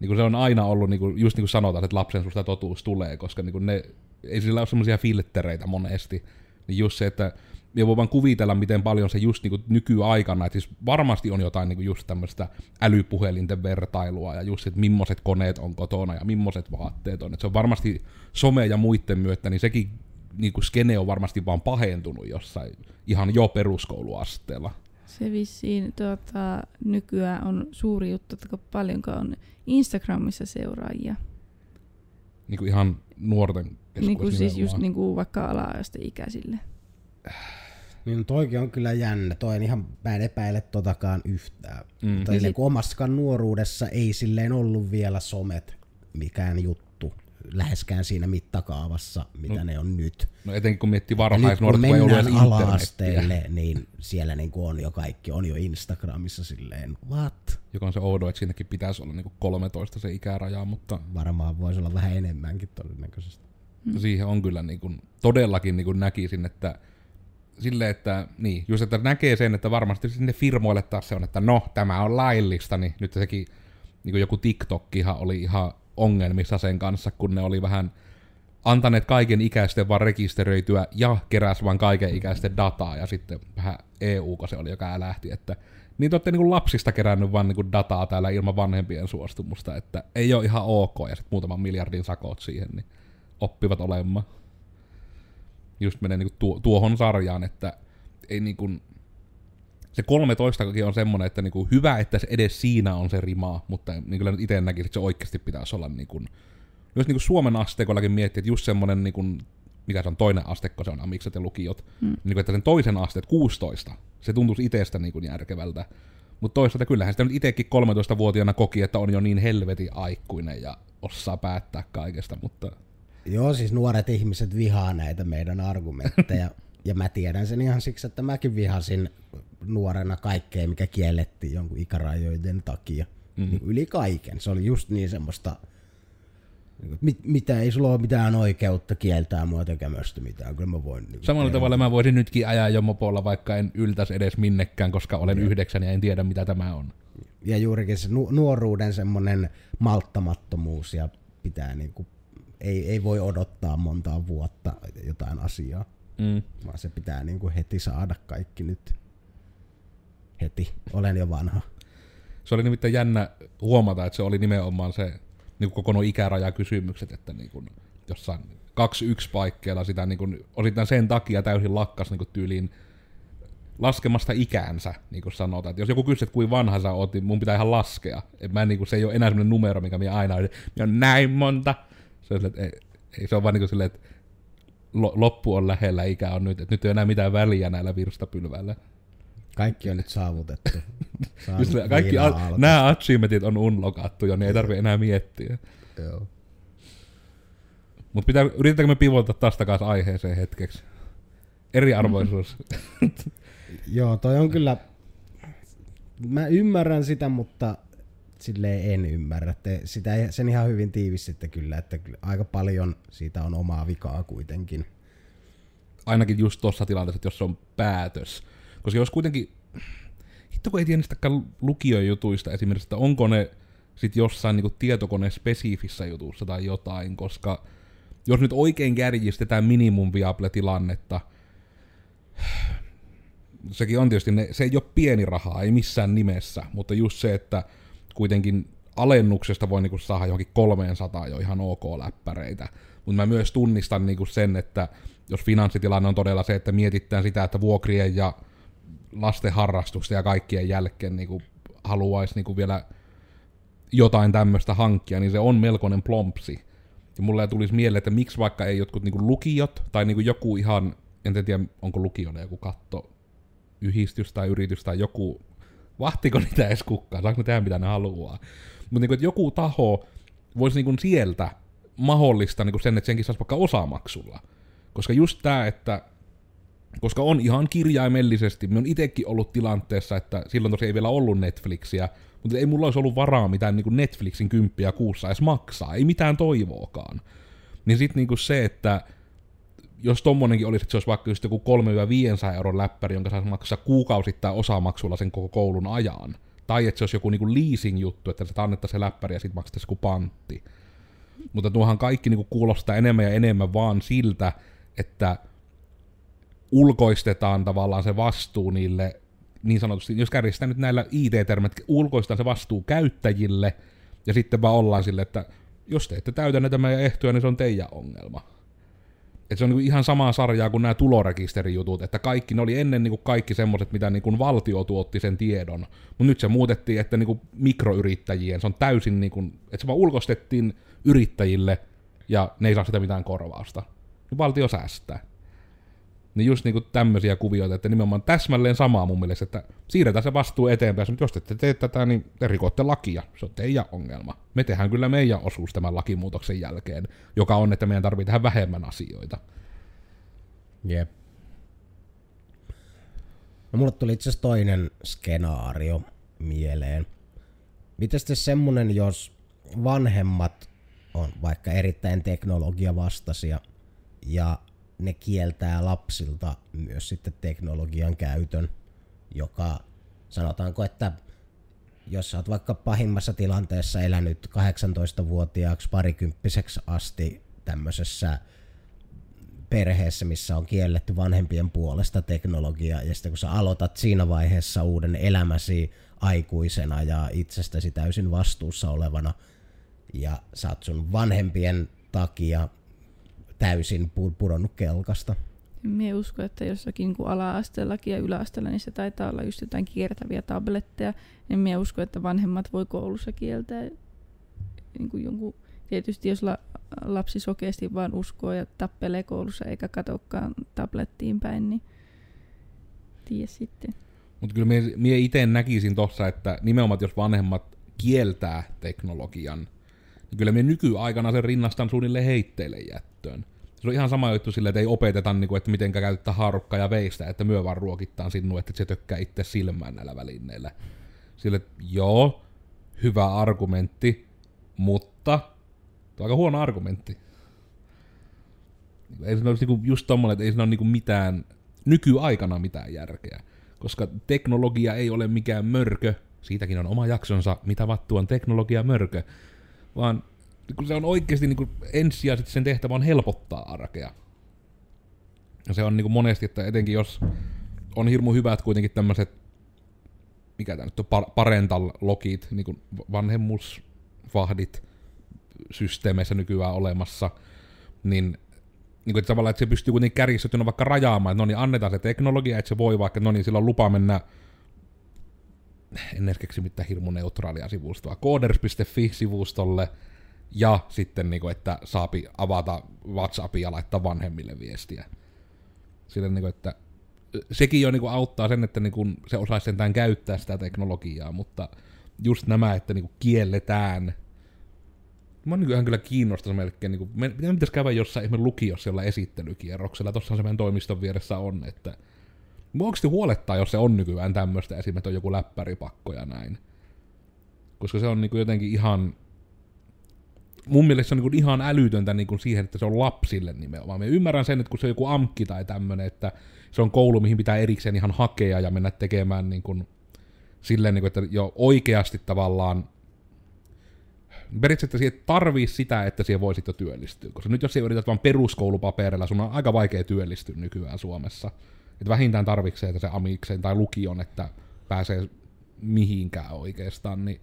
Speaker 2: Niin kuin se on aina ollut, niin kuin, just niin kuin sanotaan, että lapsen susta totuus tulee, koska niin kuin ne, ei sillä ole semmoisia filttereitä monesti. Niin just se, että ja voi vaan kuvitella, miten paljon se just niin kuin nykyaikana, että siis varmasti on jotain niin kuin just tämmöistä älypuhelinten vertailua ja just, että millaiset koneet on kotona ja millaiset vaatteet on. Että se on varmasti some ja muiden myötä, niin sekin niin kuin skene on varmasti vaan pahentunut jossain ihan jo peruskouluasteella.
Speaker 3: Se vissiin tuota, nykyään on suuri juttu, että paljonko on Instagramissa seuraajia.
Speaker 2: Niin kuin ihan nuorten
Speaker 3: Niin kuin siis just niin kuin vaikka ala-asteikäisille.
Speaker 1: Niin toikin on kyllä jännä. Toi on ihan, mä en epäile totakaan yhtään.
Speaker 2: Mm.
Speaker 1: Mutta niin
Speaker 3: sit-
Speaker 1: kuin omassakaan nuoruudessa ei silleen ollut vielä somet mikään juttu läheskään siinä mittakaavassa, mitä
Speaker 2: No.
Speaker 1: ne on nyt.
Speaker 2: No etenkin kun miettii
Speaker 1: nyt kun
Speaker 2: varhaisnuoret, kun ei ollut
Speaker 1: ala-asteelle, niin siellä niin kuin on jo kaikki, on jo Instagramissa silleen, what?
Speaker 2: Joka on se oudo, että siinäkin pitäisi olla niinku 13 se ikäraja, mutta
Speaker 1: Varmaan voisi olla vähän enemmänkin todennäköisesti.
Speaker 2: Mm. siihen on kyllä niinku, todellakin niinku näkisin, että sille, että niin, just että näkee sen, että varmasti sinne firmoille taas se on, että no, tämä on laillista, niin nyt sekin, niin kuin joku TikTokkihan oli ihan ongelmissa sen kanssa, kun ne oli vähän antaneet kaiken ikäisten vaan rekisteröityä ja keräs vaan kaiken ikäisten dataa, ja sitten vähän EU, se oli, joka lähti, että niin te olette niin lapsista kerännyt vaan niin dataa täällä ilman vanhempien suostumusta, että ei ole ihan ok, ja sitten muutaman miljardin sakot siihen, niin oppivat olemaan just menee niinku tuo, tuohon sarjaan, että ei niinku, se 13 on semmoinen, että niinku hyvä, että se edes siinä on se rima, mutta niin kyllä nyt itse näkisin, että se oikeasti pitäisi olla niinku, jos niinku Suomen asteikollakin miettii, että just semmoinen niinku, mikä se on toinen asteikko, se on amikset ja lukiot, mm. niin että sen toisen asteet 16, se tuntuisi itsestä niinku järkevältä. Mutta toisaalta kyllähän sitä nyt itsekin 13-vuotiaana koki, että on jo niin helvetin aikuinen ja osaa päättää kaikesta, mutta
Speaker 1: Joo, siis nuoret ihmiset vihaa näitä meidän argumentteja. ja mä tiedän sen ihan siksi, että mäkin vihasin nuorena kaikkea, mikä kiellettiin jonkun ikärajojen takia. Mm. Niin yli kaiken. Se oli just niin semmoista, niin mit, mitä ei sulla ole mitään oikeutta kieltää mua tekemästä mitään. Kyllä mä voin. Niin
Speaker 2: Samalla
Speaker 1: tehdä.
Speaker 2: tavalla mä voisin nytkin ajaa jo mopolla, vaikka en yltäisi edes minnekään, koska olen yhdeksän ja en tiedä mitä tämä on.
Speaker 1: Ja juurikin se nu- nuoruuden semmoinen malttamattomuus ja pitää niin kuin, ei, ei voi odottaa montaa vuotta jotain asiaa.
Speaker 2: Mm.
Speaker 1: vaan se pitää niin kuin heti saada kaikki nyt. Heti. Olen jo vanha.
Speaker 2: Se oli nimittäin jännä huomata, että se oli nimenomaan se niin kuin koko nuo ikärajakysymykset, että niin kuin jossain 2-1 paikkeilla sitä niin kuin, osittain sen takia täysin lakkas niin kuin tyyliin laskemasta ikäänsä, niin kuin sanotaan. Että jos joku kysyy, että kuinka vanha sä oot, niin mun pitää ihan laskea. Et mä, niin kuin, se ei ole enää sellainen numero, mikä minä aina on, minä on näin monta. Se on, että ei, ei, se on vaan niin kuin silleen, että lo- loppu on lähellä, ikä on nyt, että nyt ei enää mitään väliä näillä virstapylväillä.
Speaker 1: Kaikki on nyt saavutettu. [laughs]
Speaker 2: Just kaikki
Speaker 1: viinaa
Speaker 2: a-
Speaker 1: alta.
Speaker 2: nämä achievementit on unlockattu jo, niin ei tarvi enää miettiä.
Speaker 1: Joo.
Speaker 2: Mutta pitää, yritetäänkö me pivota taas takaisin aiheeseen hetkeksi? Eriarvoisuus. [laughs]
Speaker 1: Joo, toi on kyllä... Mä ymmärrän sitä, mutta silleen en ymmärrä. Te, sitä, sen ihan hyvin tiivistitte kyllä, että aika paljon siitä on omaa vikaa kuitenkin.
Speaker 2: Ainakin just tuossa tilanteessa, että jos on päätös. Koska jos kuitenkin... Hitto kun ei tiedä niistäkään lukiojutuista esimerkiksi, että onko ne sit jossain niinku tietokone-spesifissä jutussa tai jotain, koska jos nyt oikein kärjistetään minimum viable tilannetta, sekin on tietysti, ne, se ei ole pieni raha, ei missään nimessä, mutta just se, että kuitenkin alennuksesta voi niinku saada johonkin 300 jo ihan ok läppäreitä. Mutta mä myös tunnistan niinku sen, että jos finanssitilanne on todella se, että mietitään sitä, että vuokrien ja lasten harrastusta ja kaikkien jälkeen niinku haluaisi niinku vielä jotain tämmöistä hankkia, niin se on melkoinen plompsi. Ja mulle tulisi mieleen, että miksi vaikka ei jotkut niinku lukiot tai niinku joku ihan, en tiedä onko lukiona joku katto yhdistys tai yritys tai joku, vahtiko niitä edes kukaan, saanko tehdä mitä ne haluaa. Mutta että joku taho voisi niinku sieltä mahdollista niinku sen, että senkin saisi vaikka osamaksulla. Koska just tämä, että koska on ihan kirjaimellisesti, me on itsekin ollut tilanteessa, että silloin tosiaan ei vielä ollut Netflixiä, mutta ei mulla olisi ollut varaa mitään niin Netflixin kymppiä kuussa edes maksaa, ei mitään toivoakaan. Niin sitten niin se, että jos tommonenkin olisi, että se olisi vaikka just joku 3-500 euron läppäri, jonka saisi maksaa kuukausittain osamaksulla sen koko koulun ajan. Tai että se olisi joku niinku leasing-juttu, että se annettaisiin se läppäri ja sitten maksettaisiin joku pantti. Mutta tuohan kaikki niinku kuulostaa enemmän ja enemmän vaan siltä, että ulkoistetaan tavallaan se vastuu niille, niin sanotusti, jos kärjistään nyt näillä IT-termit, ulkoistaan se vastuu käyttäjille, ja sitten vaan ollaan sille, että jos te ette täytä näitä meidän ehtoja, niin se on teidän ongelma. Et se on niinku ihan samaa sarjaa kuin nämä tulorekisterijutut, että kaikki, ne oli ennen niinku kaikki semmoiset, mitä niinku valtio tuotti sen tiedon, mutta nyt se muutettiin, että niinku mikroyrittäjien, se on täysin, niinku, että se vaan ulkoistettiin yrittäjille, ja ne ei saa sitä mitään korvausta. Niin valtio säästää. Niin just niinku tämmöisiä kuvioita, että nimenomaan täsmälleen samaa mun mielestä, että siirretään se vastuu eteenpäin, mutta jos te ette tee tätä, niin te rikotte lakia, se on teidän ongelma. Me tehdään kyllä meidän osuus tämän lakimuutoksen jälkeen, joka on, että meidän tarvitsee tehdä vähemmän asioita.
Speaker 1: Jep. No mulle tuli itse toinen skenaario mieleen. Miten sitten semmonen, jos vanhemmat on vaikka erittäin teknologiavastaisia ja ne kieltää lapsilta myös sitten teknologian käytön, joka sanotaanko, että jos sä oot vaikka pahimmassa tilanteessa elänyt 18-vuotiaaksi parikymppiseksi asti tämmöisessä perheessä, missä on kielletty vanhempien puolesta teknologiaa, ja sitten kun sä aloitat siinä vaiheessa uuden elämäsi aikuisena ja itsestäsi täysin vastuussa olevana, ja sä oot sun vanhempien takia täysin pudonnut kelkasta.
Speaker 3: Mie usko, että jossakin niin ala-asteellakin ja yläasteella niin se taitaa olla just jotain kiertäviä tabletteja. En mie usko, että vanhemmat voi koulussa kieltää niin kuin jonkun, tietysti jos la, lapsi sokeasti vaan uskoo ja tappelee koulussa eikä katokkaan tablettiin päin, niin tiedä sitten.
Speaker 2: Mutta kyllä mie, mie itse näkisin tossa, että nimenomaan jos vanhemmat kieltää teknologian, niin kyllä me nykyaikana sen rinnastan suunnilleen heitteille jättöön. Se on ihan sama juttu sille, että ei opeteta, niin kuin, että miten käyttää haarukkaa ja veistä, että myö vaan ruokittaan sinua, että se tökkää itse silmään näillä välineillä. Sille, joo, hyvä argumentti, mutta Tuo aika huono argumentti. Ei se ole niinku just tommonen, että ei siinä ole niinku mitään, nykyaikana mitään järkeä. Koska teknologia ei ole mikään mörkö, siitäkin on oma jaksonsa, mitä vattu on teknologia mörkö, vaan kun se on oikeasti niin ensisijaisesti sen tehtävä on helpottaa arkea. Ja se on niin kuin monesti, että etenkin jos on hirmu hyvät kuitenkin tämmöiset, mikä tämä nyt on, parental logit, niin kuin vanhemmuusvahdit, systeemeissä nykyään olemassa, niin niin kuin, että tavallaan, että se pystyy kuitenkin kärjistettynä vaikka rajaamaan, että no niin, annetaan se teknologia, että se voi vaikka, no niin, sillä on lupa mennä, en edes keksi mitään hirmu neutraalia sivustoa, coders.fi-sivustolle, ja sitten, niin kuin, että saapi avata WhatsAppia ja laittaa vanhemmille viestiä. Sillä, niin kuin, että sekin jo niin kuin, auttaa sen, että niin kuin, se osaisi sentään käyttää sitä teknologiaa, mutta just nämä, että niin kuin, kielletään. Mä nykyään kyllä kiinnostaa melkein, niin kuin, me, pitäisi käydä jossain ihme lukiossa jolla esittelykierroksella, tossahan se meidän toimiston vieressä on, että Mua oikeasti huolettaa, jos se on nykyään tämmöistä, esimerkiksi on joku läppäripakko ja näin. Koska se on niin kuin jotenkin ihan, mun mielestä se on niin kuin ihan älytöntä niin kuin siihen, että se on lapsille nimenomaan. Mä ymmärrän sen, että kun se on joku amkki tai tämmöinen, että se on koulu, mihin pitää erikseen ihan hakea ja mennä tekemään niin kuin, silleen, niin kuin, että jo oikeasti tavallaan periaatteessa siihen tarvii sitä, että siihen voisit jo työllistyä. Koska nyt jos sä yrität vain peruskoulupaperilla, sun on aika vaikea työllistyä nykyään Suomessa. Että vähintään tarvitsee se amiksen tai lukion, että pääsee mihinkään oikeastaan, niin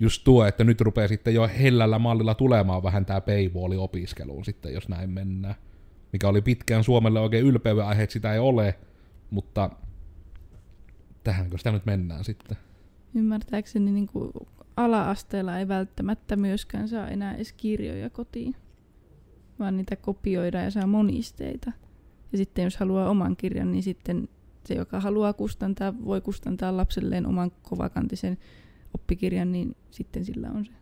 Speaker 2: just tuo, että nyt rupeaa sitten jo hellällä mallilla tulemaan vähän tämä paywalli opiskeluun sitten, jos näin mennään. Mikä oli pitkään Suomelle oikein ylpeyden aihe, sitä ei ole, mutta tähänkö sitä nyt mennään sitten?
Speaker 3: Ymmärtääkseni niin kuin ala-asteella ei välttämättä myöskään saa enää edes kirjoja kotiin, vaan niitä kopioidaan ja saa monisteita. Ja sitten jos haluaa oman kirjan, niin sitten se, joka haluaa kustantaa, voi kustantaa lapselleen oman kovakantisen oppikirjan, niin sitten sillä on se.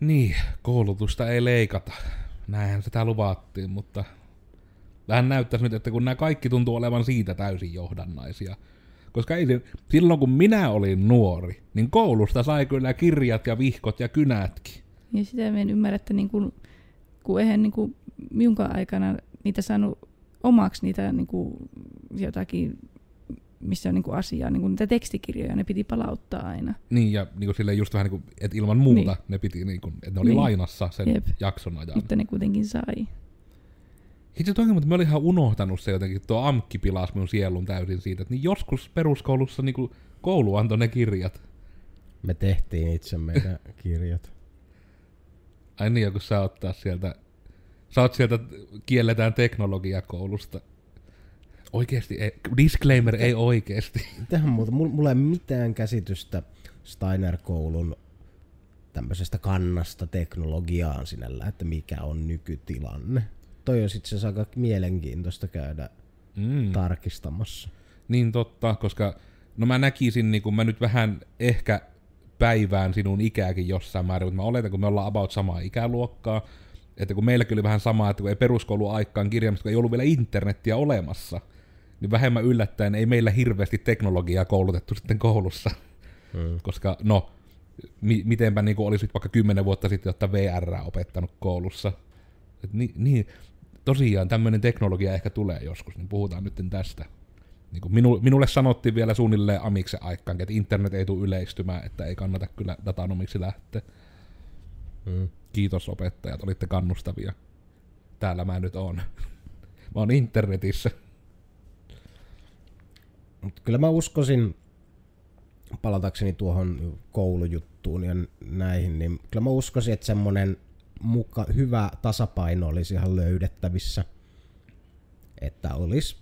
Speaker 2: Niin, koulutusta ei leikata. Näinhän sitä luvattiin, mutta vähän näyttäisi nyt, että kun nämä kaikki tuntuu olevan siitä täysin johdannaisia – koska ei silloin kun minä olin nuori, niin koulusta sai kyllä kirjat ja vihkot ja kynätkin.
Speaker 3: Ja sitä en ymmärrä, että niin kuin, kun eihän niin kuin minunkaan aikana niitä saanut omaksi niitä niin kuin, jotakin missä on niin kuin asiaa, niin kuin niitä tekstikirjoja, ne piti palauttaa aina.
Speaker 2: Niin, ja niin kuin silleen just vähän niin kuin, että ilman muuta niin. ne piti, niin kuin, että ne oli niin. lainassa sen Jep. jakson ajan.
Speaker 3: Mutta ne kuitenkin sai.
Speaker 2: Itse toki, mutta mä olin ihan unohtanut se jotenkin, tuo amkki pilasi minun sielun täysin siitä, että niin joskus peruskoulussa niin kuin koulu antoi ne kirjat.
Speaker 1: Me tehtiin itse meidän kirjat.
Speaker 2: Ai niin, kun sä oot taas sieltä, sä oot sieltä, kielletään teknologiakoulusta. Oikeesti, ei, disclaimer, ei oikeesti.
Speaker 1: Tähän muuta, mulla ei mitään käsitystä Steiner-koulun tämmöisestä kannasta teknologiaan sinällä, että mikä on nykytilanne. toi on itse asiassa aika mielenkiintoista käydä
Speaker 2: Mm.
Speaker 1: tarkistamassa.
Speaker 2: Niin totta, koska no mä näkisin, niin kun mä nyt vähän ehkä päivään sinun ikääkin jossain määrin, mutta mä oletan, kun me ollaan about samaa ikäluokkaa, että kun meilläkin oli vähän sama, että kun ei peruskouluaikaan kirjaimista, kun ei ollut vielä internettiä olemassa, niin vähemmän yllättäen ei meillä hirveästi teknologiaa koulutettu sitten koulussa.
Speaker 1: Mm.
Speaker 2: Koska no, mi- mitenpä niin olisit vaikka kymmenen vuotta sitten jotta VR opettanut koulussa. Et ni- niin, tosiaan tämmöinen teknologia ehkä tulee joskus, niin puhutaan nyt tästä. Niin kuin minu, minulle sanottiin vielä suunnilleen amiksen aikaan, että internet ei tule yleistymään, että ei kannata kyllä datanomiksi lähteä.
Speaker 1: Mm.
Speaker 2: Kiitos opettajat, olitte kannustavia. Täällä mä nyt oon. Mä oon internetissä.
Speaker 1: Mut kyllä mä uskoisin, palatakseni tuohon koulujuttuun ja näihin, niin kyllä mä uskoisin, että semmonen muka, hyvä tasapaino olisi ihan löydettävissä. Että olisi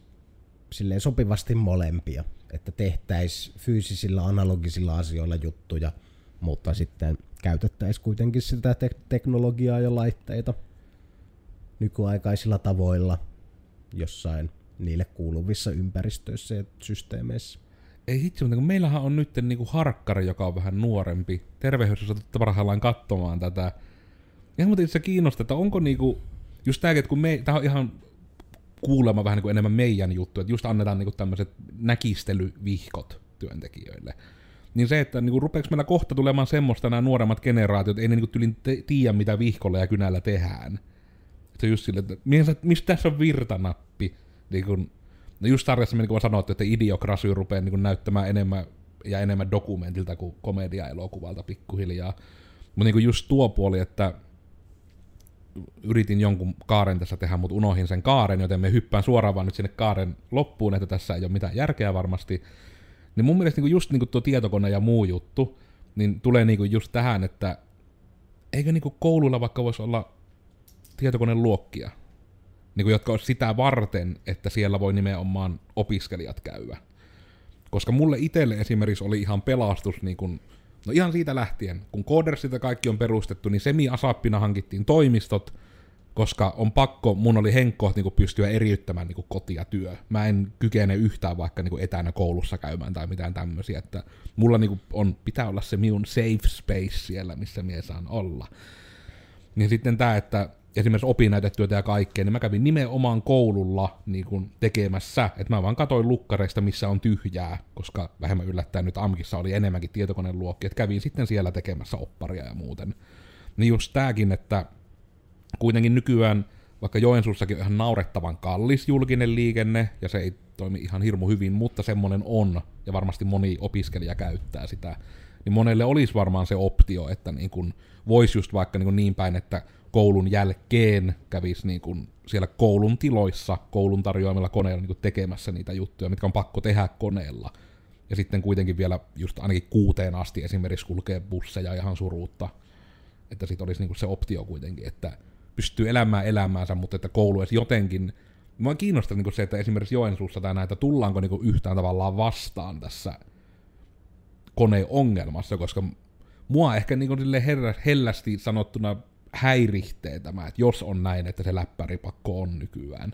Speaker 1: silleen sopivasti molempia. Että tehtäis fyysisillä analogisilla asioilla juttuja, mutta sitten käytettäisiin kuitenkin sitä te- teknologiaa ja laitteita nykyaikaisilla tavoilla jossain niille kuuluvissa ympäristöissä ja systeemeissä.
Speaker 2: Ei hitsi, mutta kun meillähän on nyt niinku harkkari, joka on vähän nuorempi. Tervehdys, jos otatte parhaillaan katsomaan tätä. Ja mutta itse kiinnostaa, että onko niinku, just tääkin, että kun me, tää on ihan kuulemma vähän niinku enemmän meidän juttu, että just annetaan niinku tämmöiset näkistelyvihkot työntekijöille. Niin se, että niinku rupeeko meillä kohta tulemaan semmoista nämä nuoremmat generaatiot, ei ne niinku tylin tiedä, mitä vihkolla ja kynällä tehdään. On just silleen, että mistä tässä on virtanappi? Niin kun, no just sarjassa niin kuin sanottu, että idiokrasy rupeaa niin kuin näyttämään enemmän ja enemmän dokumentilta kuin komedia-elokuvalta pikkuhiljaa. Mutta niin kuin just tuo puoli, että yritin jonkun kaaren tässä tehdä, mutta unohin sen kaaren, joten me hyppään suoraan vaan nyt sinne kaaren loppuun, että tässä ei ole mitään järkeä varmasti. Niin mun mielestä niin just niin tuo tietokone ja muu juttu, niin tulee niin just tähän, että eikö niin kouluilla vaikka voisi olla tietokoneluokkia, niin kuin, jotka olisi sitä varten, että siellä voi nimenomaan opiskelijat käydä. Koska mulle itselle esimerkiksi oli ihan pelastus, niin kuin, no ihan siitä lähtien, kun Codersit ja kaikki on perustettu, niin semi-asappina hankittiin toimistot, koska on pakko, mun oli henkko niin pystyä eriyttämään niin koti ja työ. Mä en kykene yhtään vaikka niin etänä koulussa käymään tai mitään tämmöisiä, että mulla niin on, pitää olla se minun safe space siellä, missä mie saan olla. Niin sitten tämä, että esimerkiksi opinnäytetyötä ja kaikkea, niin mä kävin nimenomaan koululla niin kuin tekemässä, että mä vaan katoin lukkareista, missä on tyhjää, koska vähemmän yllättäen nyt AMKissa oli enemmänkin tietokoneluokki, että kävin sitten siellä tekemässä opparia ja muuten. Niin just tääkin, että kuitenkin nykyään, vaikka Joensuussakin on ihan naurettavan kallis julkinen liikenne, ja se ei toimi ihan hirmu hyvin, mutta semmonen on, ja varmasti moni opiskelija käyttää sitä, niin monelle olisi varmaan se optio, että niin kun voisi just vaikka niin, niin päin, että koulun jälkeen kävisi niin kuin siellä koulun tiloissa, koulun tarjoamilla koneilla niin tekemässä niitä juttuja, mitkä on pakko tehdä koneella. Ja sitten kuitenkin vielä just ainakin kuuteen asti esimerkiksi kulkee busseja ihan suruutta. Että sit olisi niin se optio kuitenkin, että pystyy elämään elämäänsä, mutta että koulu edes jotenkin... Mua kiinnostaa niin se, että esimerkiksi Joensuussa tai näitä tullaanko niin yhtään tavallaan vastaan tässä koneongelmassa, koska mua ehkä niin kuin hellästi sanottuna häirihteen tämä, että jos on näin, että se läppäripakko on nykyään.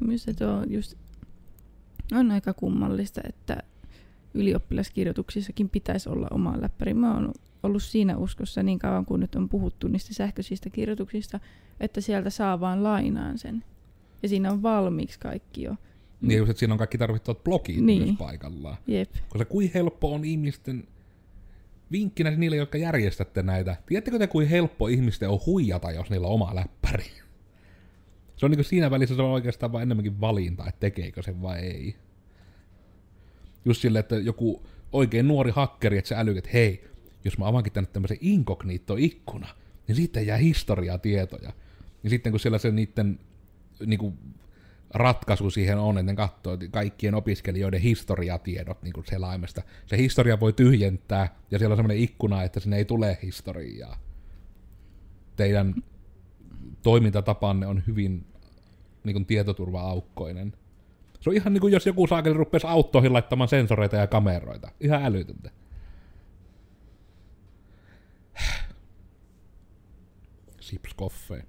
Speaker 3: Minusta tuo just on aika kummallista, että ylioppilaskirjoituksissakin pitäisi olla oma läppäri. Mä oon ollut siinä uskossa niin kauan, kun nyt on puhuttu niistä sähköisistä kirjoituksista, että sieltä saa vaan lainaan sen. Ja siinä on valmiiksi kaikki jo.
Speaker 2: Niin just, että siinä on kaikki tarvittavat blogit
Speaker 3: Niin.
Speaker 2: myös paikallaan.
Speaker 3: Jep.
Speaker 2: Koska kuin helppo on ihmisten, vinkkinä niille, jotka järjestätte näitä, tiedättekö te kuin helppo ihmisten on huijata, jos niillä on oma läppäri? Se on niin siinä välissä se on oikeastaan vaan enemmänkin valinta, että tekeekö sen vai ei. Just silleen, että joku oikein nuori hakkeri, että se älyy, että hei, jos mä avaankin tänne tämmöisen inkognito-ikkuna, niin siitä jää historiatietoja. Ja sitten kun siellä se niiden niinku, ratkaisu siihen on, että ne katsoo kaikkien opiskelijoiden historiatiedot niin kuin selaimesta. Se historia voi tyhjentää, ja siellä on semmoinen ikkuna, että sinne ei tule historiaa. Teidän toimintatapanne on hyvin niin kuin tietoturva-aukkoinen. Se on ihan niin kuin jos joku saakeli rupesi autoihin laittamaan sensoreita ja kameroita. Ihan älytöntä. Sips koffee.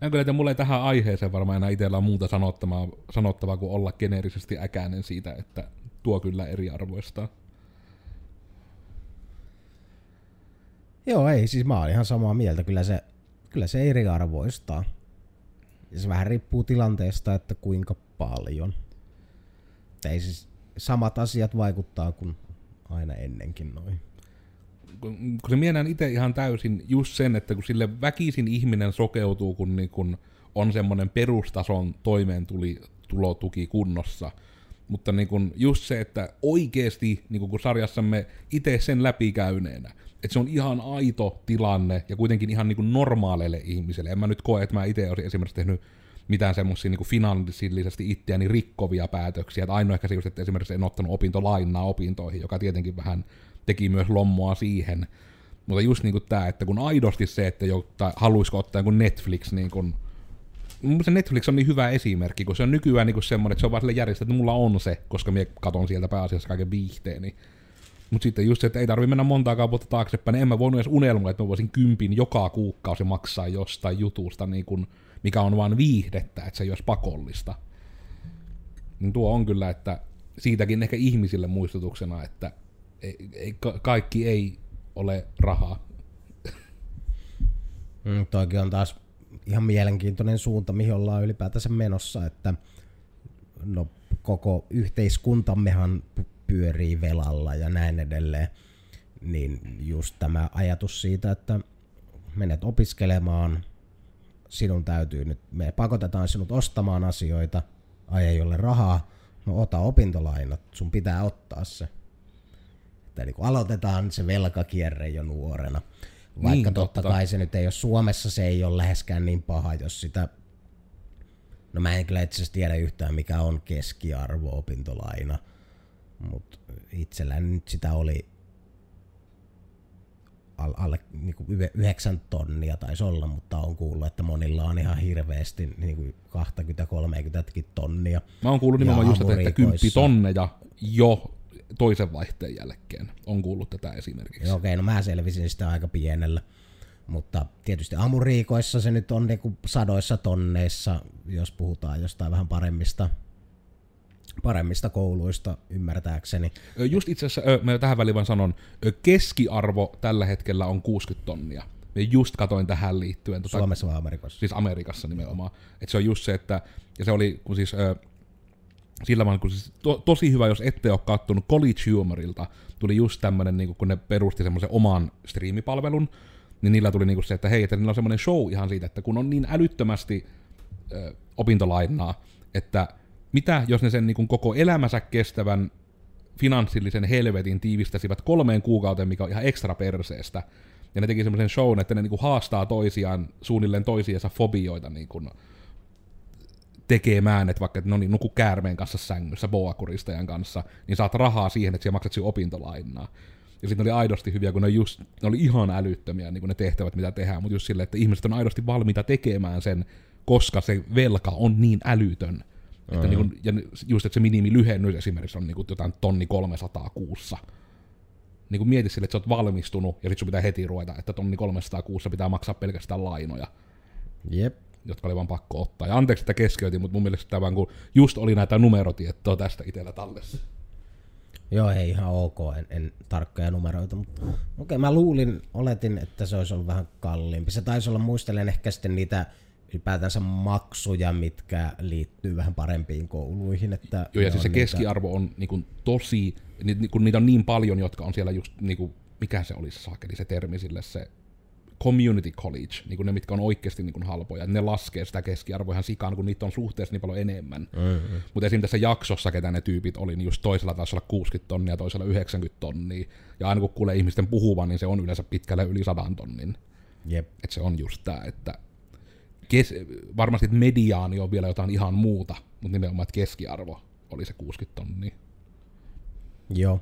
Speaker 2: Mä en kyllä, että mulla ei tähän aiheeseen varmaan enää itsellä muuta sanottavaa, sanottavaa kuin olla geneerisesti äkäinen siitä, että tuo kyllä eriarvoista.
Speaker 1: Joo, ei, siis mä oon ihan samaa mieltä. Kyllä se, kyllä se eriarvoistaa. Se vähän riippuu tilanteesta, että kuinka paljon. Ei siis samat asiat vaikuttaa kuin aina ennenkin noin.
Speaker 2: kun se mienään itse ihan täysin just sen, että kun sille väkisin ihminen sokeutuu, kun, niin kun on semmoinen perustason toimeentulotuki kunnossa. Mutta niin kun just se, että oikeasti, niin kun, kun sarjassamme itse sen läpikäyneenä, että se on ihan aito tilanne ja kuitenkin ihan niin kuin normaaleille ihmisille. En mä nyt koe, että mä itse olisin esimerkiksi tehnyt mitään semmoisia niin finanssillisesti itseäni rikkovia päätöksiä. Että ainoa ehkä se just, että esimerkiksi en ottanut opintolainaa opintoihin, joka tietenkin vähän teki myös lommoa siihen. Mutta just niin kuin tämä, että kun aidosti se, että jo, tai haluaisiko ottaa joku Netflix niin kuin, mun se Netflix on niin hyvä esimerkki, kun se on nykyään niin semmoinen, että se on vaan sille järjestetty, että mulla on se, koska mä katon sieltä pääasiassa kaiken viihteeni. Mutta sitten just se, että ei tarvi mennä montaa kautta taaksepäin, niin en mä voinut edes unelmoida, että mä voisin kympin joka kuukausi maksaa jostain jutusta, niin kun, mikä on vaan viihdettä, että se ei olisi pakollista. Niin tuo on kyllä, että siitäkin ehkä ihmisille muistutuksena, että ei, ei, ka- kaikki ei ole rahaa.
Speaker 1: Mm, toikin on taas ihan mielenkiintoinen suunta, mihin ollaan ylipäätänsä menossa, että no, koko yhteiskuntammehan pyörii velalla ja näin edelleen. Niin just tämä ajatus siitä, että menet opiskelemaan, sinun täytyy nyt, me pakotetaan sinut ostamaan asioita, ai ei ole rahaa, no ota opintolainat, sun pitää ottaa se. Että niin aloitetaan se velkakierre jo nuorena. Vaikka
Speaker 2: Niin,
Speaker 1: totta
Speaker 2: totta.
Speaker 1: kai se nyt ei ole Suomessa, se ei ole läheskään niin paha, jos sitä... No mä en kyllä itse asiassa tiedä yhtään, mikä on keskiarvo opintolaina, mutta itselläni nyt sitä oli al- alle niinku yhe- yhdeksän tonnia taisi olla, mutta on kuullut, että monilla on ihan hirveästi niinku 20-30 tonnia.
Speaker 2: Mä oon kuullut nimenomaan just, että
Speaker 1: Amerikoissa.
Speaker 2: kymppi tonneja jo toisen vaihteen jälkeen. On kuullut tätä esimerkiksi.
Speaker 1: Joo, okei, no mä selvisin sitä aika pienellä. Mutta tietysti Amuriikoissa se nyt on niinku sadoissa tonneissa, jos puhutaan jostain vähän paremmista, paremmista kouluista, ymmärtääkseni.
Speaker 2: Just itse asiassa, mä tähän väliin vaan sanon, keskiarvo tällä hetkellä on 60 tonnia. Mä just katoin tähän liittyen. Tota,
Speaker 1: Suomessa vai Amerikassa?
Speaker 2: Siis Amerikassa nimenomaan. Että se on just se, että, ja se oli, kun siis, sillä vaan, kun siis to, tosi hyvä, jos ette ole kattonut College Humorilta, tuli just tämmönen, niin kun ne perusti semmoisen oman striimipalvelun, niin niillä tuli niinku se, että hei, että niillä on semmoinen show ihan siitä, että kun on niin älyttömästi ö, opintolainaa, että mitä jos ne sen niinku koko elämänsä kestävän finanssillisen helvetin tiivistäsivät kolmeen kuukauteen, mikä on ihan ekstra perseestä. Ja ne teki semmoisen shown, että ne niinku haastaa toisiaan, suunnilleen toisiinsa fobioita niinku tekemään, että vaikka että no niin, nuku käärmeen kanssa sängyssä boakuristajan kanssa, niin saat rahaa siihen, että siellä maksat sinun opintolainaa. Ja sitten oli aidosti hyviä, kun ne, just, ne oli ihan älyttömiä niin ne tehtävät, mitä tehdään, mutta just silleen, että ihmiset on aidosti valmiita tekemään sen, koska se velka on niin älytön. Että niin kuin, ja just, että se minimilyhennys esimerkiksi on niin kuin jotain tonni 300 kuussa. Niin kuin mieti sille, että sä oot valmistunut, ja sit sun pitää heti ruveta, että tonni 300 kuussa pitää maksaa pelkästään lainoja
Speaker 1: Jep.
Speaker 2: Jotka oli vaan pakko ottaa. Ja anteeksi, että keskeytin, mutta mun mielestä tämä vaan kun just oli näitä numerotietoa tästä itsellä tallessa.
Speaker 1: Joo, ei ihan ok, en, en tarkkoja numeroita, mutta okei, okay, mä luulin, oletin, että se olisi ollut vähän kalliimpi. Se taisi olla, muistelen ehkä sitten niitä ylipäätänsä maksuja, mitkä liittyy vähän parempiin kouluihin. Että
Speaker 2: Joo, ja siis se
Speaker 1: niitä-
Speaker 2: keskiarvo on niin kuin, tosi, ni, ni, kun niitä on niin paljon, jotka on siellä just, niin kuin, mikä se olisi saakeli se termi sille, se community college, niin kuin ne, mitkä on oikeasti niin kuin halpoja, ne laskee sitä keskiarvoa ihan sikaan, kun niitä on suhteessa niin paljon enemmän. Mutta esim. tässä jaksossa, ketä ne tyypit oli, niin just toisella taisi olla 60 tonnia, toisella 90 tonnia. Ja aina kun kuulee ihmisten puhuvan, niin se on yleensä pitkälle yli 100 tonnin.
Speaker 1: Jep.
Speaker 2: Että se on just tämä, että kes, varmasti että mediaani on vielä jotain ihan muuta, mutta nimenomaan, että keskiarvo oli se 60 tonnia.
Speaker 1: Joo.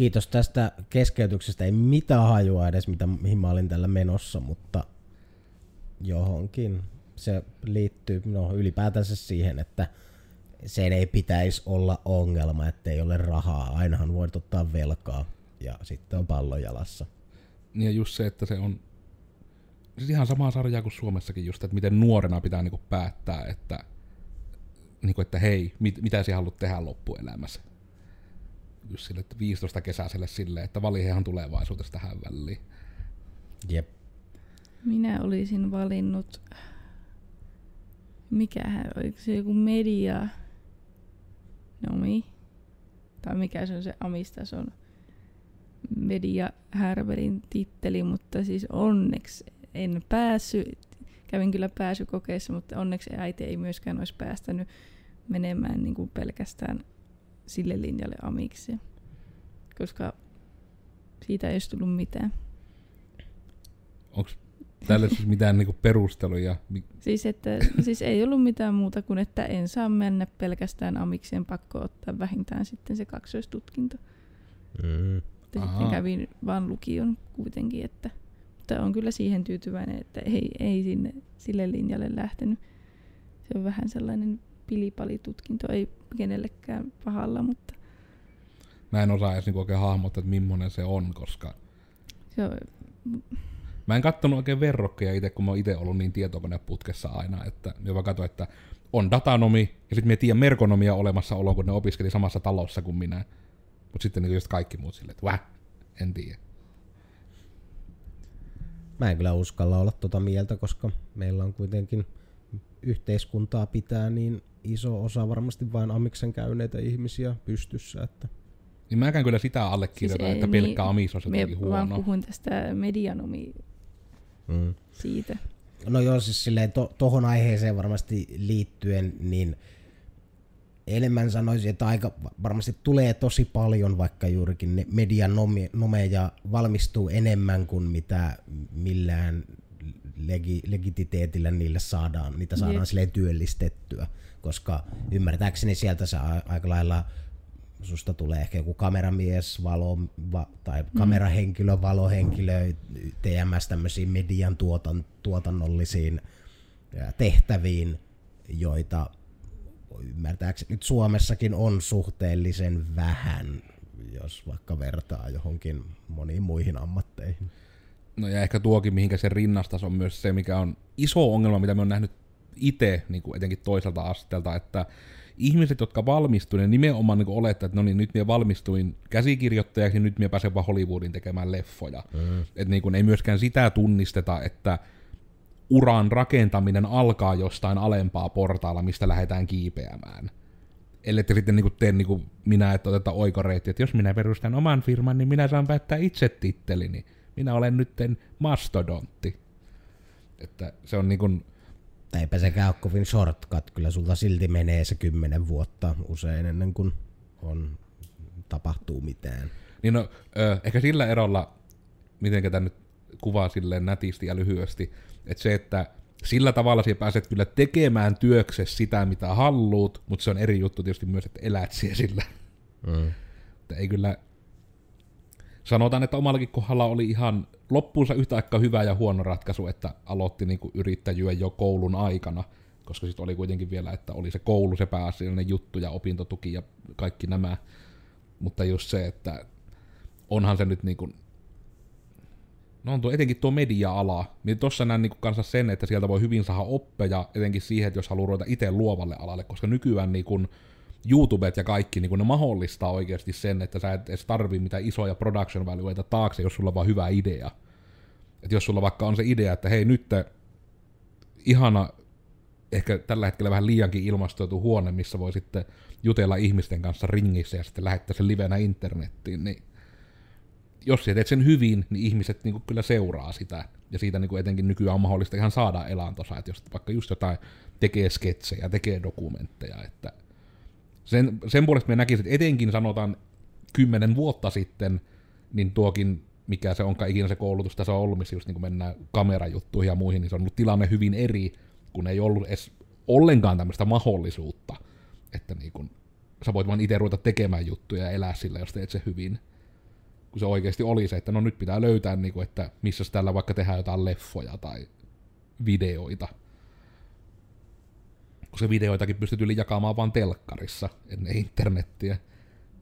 Speaker 1: Kiitos tästä keskeytyksestä. Ei mitään hajua edes, mitä, mihin mä olin tällä menossa, mutta johonkin. Se liittyy no, ylipäätänsä siihen, että se ei pitäisi olla ongelma, että ei ole rahaa. Ainahan voit ottaa velkaa ja sitten on pallo jalassa.
Speaker 2: Niin ja just se, että se on, siis ihan samaa sarjaa kuin Suomessakin just, että miten nuorena pitää niinku päättää, että, niinku, että hei, mit, mitä sinä haluat tehdä loppuelämässä. Just sille, että 15 kesäiselle silleen, että valihehan tulevaisuudessa tähän väliin.
Speaker 1: Jep.
Speaker 3: Minä olisin valinnut, mikähän, oliko se joku media, nomi, tai mikä se on se amistason media härverin titteli, mutta siis onneksi en päässyt, kävin kyllä pääsykokeissa, mutta onneksi äiti ei myöskään olisi päästänyt menemään niin kuin pelkästään sille linjalle amiksi, koska siitä ei olisi tullut mitään.
Speaker 2: Onko tälle siis mitään niinku perusteluja?
Speaker 3: Siis, että, siis ei ollut mitään muuta kuin, että en saa mennä pelkästään amikseen, pakko ottaa vähintään sitten se kaksoistutkinto.
Speaker 1: Mm.
Speaker 3: Sitten kävin vaan lukion kuitenkin, että, mutta on kyllä siihen tyytyväinen, että ei, ei sinne sille linjalle lähtenyt. Se on vähän sellainen pilipalitutkinto, ei kenellekään pahalla, mutta
Speaker 2: Mä en osaa edes niinku oikein hahmottaa, että millainen se on, koska
Speaker 3: se on,
Speaker 2: Mä en kattonut oikein verrokkeja itse, kun mä oon itse ollut niin tietokoneputkessa aina, että mä vaan katsoin, että on datanomi, ja sitten mä tiedän merkonomia olemassaolo, kun ne opiskeli samassa talossa kuin minä. Mutta sitten niin just kaikki muut silleen, että väh, en tiedä.
Speaker 1: Mä en kyllä uskalla olla tota mieltä, koska meillä on kuitenkin yhteiskuntaa pitää niin iso osa varmasti vain amiksen käyneitä ihmisiä pystyssä, että
Speaker 2: Niin mäkään kyllä sitä allekirjoitan,
Speaker 3: Siis
Speaker 2: että
Speaker 3: ei,
Speaker 2: pelkkä
Speaker 3: niin,
Speaker 2: amis on jotenkin huono.
Speaker 3: puhun tästä medianomi
Speaker 1: mm.
Speaker 3: siitä.
Speaker 1: No joo, siis silleen to, tohon aiheeseen varmasti liittyen, niin enemmän sanoisin, että aika varmasti tulee tosi paljon vaikka juurikin ne median nomeja valmistuu enemmän kuin mitä millään legi, legititeetillä niille saadaan, niitä saadaan
Speaker 3: Jep.
Speaker 1: silleen työllistettyä, koska ymmärtääkseni sieltä se a- aika lailla susta tulee ehkä joku kameramies, valo, va, tai kamerahenkilö, valohenkilö, TMS tämmöisiin median tuotan, tuotannollisiin tehtäviin, joita ymmärtääkseni nyt Suomessakin on suhteellisen vähän, jos vaikka vertaa johonkin moniin muihin ammatteihin.
Speaker 2: No ja ehkä tuokin, mihinkä se rinnastas on myös se, mikä on iso ongelma, mitä me on nähnyt itse, niin kuin etenkin toiselta asteelta, että ihmiset, jotka valmistuu, ne nimenomaan niin olettaa, että no niin, nyt minä valmistuin käsikirjoittajaksi, niin nyt minä pääsen vaan Hollywoodin tekemään leffoja. Mm. Että niin kuin ei myöskään sitä tunnisteta, että uran rakentaminen alkaa jostain alempaa portaalla, mistä lähdetään kiipeämään. Ellei te sitten niin tee niin kuin minä, että otetaan oikoreitti, että jos minä perustan oman firman, niin minä saan päättää itse tittelini. Minä olen nytten mastodontti. Että se on niin
Speaker 1: Tai eipä sekään ole kovin shortcut, kyllä sulta silti menee se kymmenen vuotta usein ennen kuin on, tapahtuu mitään.
Speaker 2: Niin no, ehkä sillä erolla, miten tämä nyt kuvaa silleen nätisti ja lyhyesti, että se, että sillä tavalla sinä pääset kyllä tekemään työksessä sitä, mitä haluut, mutta se on eri juttu tietysti myös, että elät siellä sillä.
Speaker 1: Mm.
Speaker 2: Että ei kyllä... Sanotaan, että omallakin kohdalla oli ihan loppuunsa yhtä aikaa hyvä ja huono ratkaisu, että aloitti niinku yrittäjyä jo koulun aikana, koska sitten oli kuitenkin vielä, että oli se koulu se pääasiallinen juttu ja opintotuki ja kaikki nämä. Mutta just se, että onhan se nyt niinku No on tuo, etenkin tuo media-ala. Niin tossa näen niinku kanssa sen, että sieltä voi hyvin saada oppeja, etenkin siihen, että jos haluaa ruveta itse luovalle alalle, koska nykyään niinku YouTubet ja kaikki, niin ne mahdollistaa oikeasti sen, että sä et edes tarvii mitään isoja production valueita taakse, jos sulla on vaan hyvä idea. Että jos sulla vaikka on se idea, että hei nyt ihana, ehkä tällä hetkellä vähän liiankin ilmastoitu huone, missä voi sitten jutella ihmisten kanssa ringissä ja sitten lähettää sen livenä internettiin, niin jos sä teet sen hyvin, niin ihmiset niin kyllä seuraa sitä. Ja siitä niin etenkin nykyään on mahdollista ihan saada elantosa, että jos vaikka just jotain tekee sketsejä, tekee dokumentteja, että sen, sen puolesta me näkisin, että etenkin sanotaan kymmenen vuotta sitten, niin tuokin, mikä se onkaan ikinä se koulutus tässä on ollut, missä just niin kuin mennään kamerajuttuihin ja muihin, niin se on ollut tilanne hyvin eri, kun ei ollut edes ollenkaan tämmöistä mahdollisuutta, että niin kuin, sä voit vaan itse ruveta tekemään juttuja ja elää sillä, jos teet se hyvin. Kun se oikeasti oli se, että no nyt pitää löytää, niin kuin, että missä tällä vaikka tehdään jotain leffoja tai videoita koska videoitakin pystyt yli jakamaan vain telkkarissa ennen internettiä.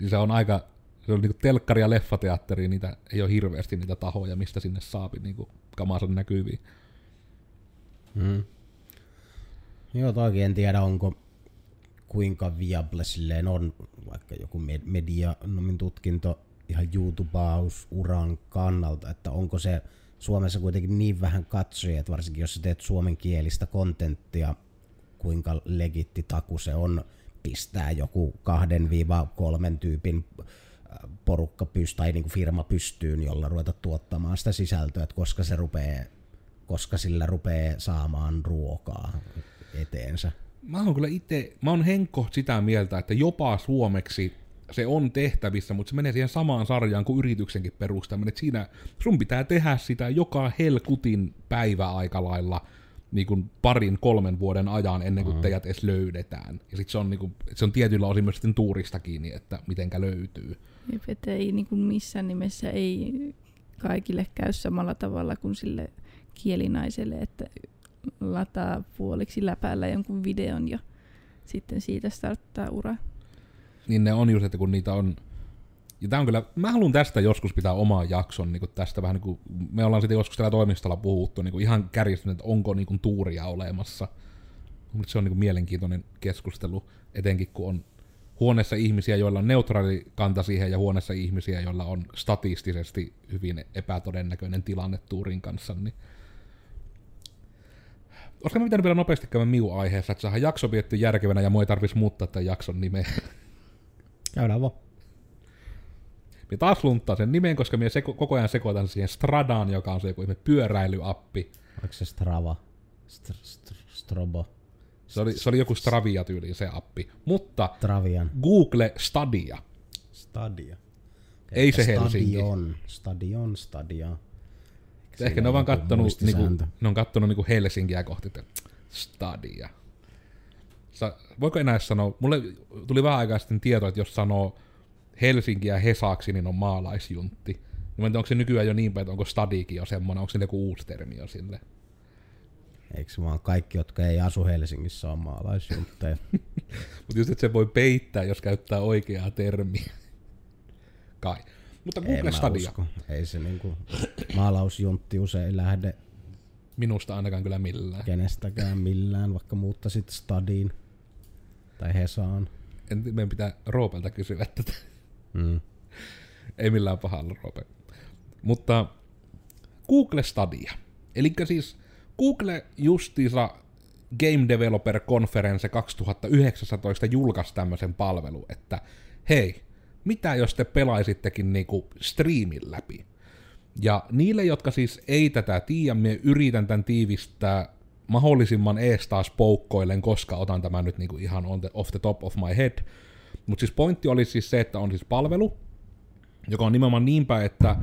Speaker 2: Niin se on aika, se on niinku telkkari ja leffateatteri, niitä ei ole hirveästi niitä tahoja, mistä sinne saapi niinku kamansa näkyviin.
Speaker 1: Mm. Joo, toki en tiedä, onko kuinka viable silleen on vaikka joku med- medianomin tutkinto ihan YouTubeausuran kannalta, että onko se Suomessa kuitenkin niin vähän katsojia, että varsinkin jos sä teet suomenkielistä kontenttia, kuinka legitti taku se on pistää joku kahden viiva kolmen tyypin äh, porukka pystyy, tai niin kuin firma pystyyn, jolla ruveta tuottamaan sitä sisältöä, että koska se rupeaa, koska sillä rupeaa saamaan ruokaa eteensä.
Speaker 2: Mä oon kyllä itse, mä oon Henkko sitä mieltä, että jopa suomeksi se on tehtävissä, mutta se menee siihen samaan sarjaan kuin yrityksenkin perustaminen. Että siinä sun pitää tehdä sitä joka helkutin päivä aika lailla niin kuin parin, kolmen vuoden ajan ennen kuin mm. teidät edes löydetään. Ja sitten se on, niin kuin, se on tietyllä osin myös sitten tuurista kiinni, että mitenkä löytyy.
Speaker 3: Jep, että ei niin kuin missään nimessä ei kaikille käy samalla tavalla kuin sille kielinaiselle, että lataa puoliksi läpäällä jonkun videon ja sitten siitä starttaa ura.
Speaker 2: Niin ne on just, että kun niitä on... Ja tää on kyllä, mä haluan tästä joskus pitää omaa jakson, niin tästä vähän niin kuin, me ollaan sitten joskus täällä toimistolla puhuttu, niin ihan kärjistynyt, että onko niin kuin tuuria olemassa. Mutta se on niin kuin mielenkiintoinen keskustelu, etenkin kun on huoneessa ihmisiä, joilla on neutraali kanta siihen, ja huoneessa ihmisiä, joilla on statistisesti hyvin epätodennäköinen tilanne tuurin kanssa, niin Olisiko pitänyt vielä nopeasti käydä Miu-aiheessa, että saadaan jakso vietty järkevänä ja mua ei tarvitsisi muuttaa tämän jakson nimeä.
Speaker 1: Käydään vaan.
Speaker 2: Me taas lunttaa sen nimen, koska me seko, koko ajan sekoitan siihen Stradaan, joka on se joku pyöräilyappi.
Speaker 1: Oliko se Strava? Str- str- Strobo?
Speaker 2: Se oli, se oli joku Stravia tyyli se appi. Mutta
Speaker 1: Travian.
Speaker 2: Google Stadia.
Speaker 1: Stadia.
Speaker 2: Ei se Helsinki.
Speaker 1: Stadion. Stadion, stadia.
Speaker 2: Ehkä
Speaker 1: siinä
Speaker 2: ne on vaan kattonut, niinku, ne on kattonut niinku Helsinkiä kohti, Stadia. Sa, voiko enää sanoa, mulle tuli vähän aikaa sitten tieto, että jos sanoo Helsinkiä Hesaksi, niin on maalaisjuntti. Mä en tiedä, onko se nykyään jo niin päin, että onko Stadikin jo semmoinen, onko se joku uusi termi jo sille.
Speaker 1: Eikö vaan kaikki, jotka ei asu Helsingissä, on maalaisjuntteja? [laughs]
Speaker 2: Mutta just, että se voi peittää, jos käyttää oikeaa termiä. Kai. Mutta Google Stadia.
Speaker 1: usko. Ei se niinku maalausjuntti usein lähde
Speaker 2: Minusta ainakaan kyllä millään.
Speaker 1: kenestäkään millään, vaikka muuttaisit Stadiin tai Hesaan.
Speaker 2: En, meidän pitää Roopelta kysyä tätä.
Speaker 1: Mm.
Speaker 2: Ei millään pahalla, Roope. Mutta Google Stadia. Eli siis Google justiinsa Game Developer Conference 2019 julkaisi tämmöisen palvelun, että hei, mitä jos te pelaisittekin niinku striimin läpi? Ja niille, jotka siis ei tätä tiedä, minä yritän tämän tiivistää mahdollisimman ees taas poukkoilen, koska otan tämän nyt niinku ihan on the, off the top of my head. Mutta siis pointti oli siis se, että on siis palvelu, joka on nimenomaan niin päin, että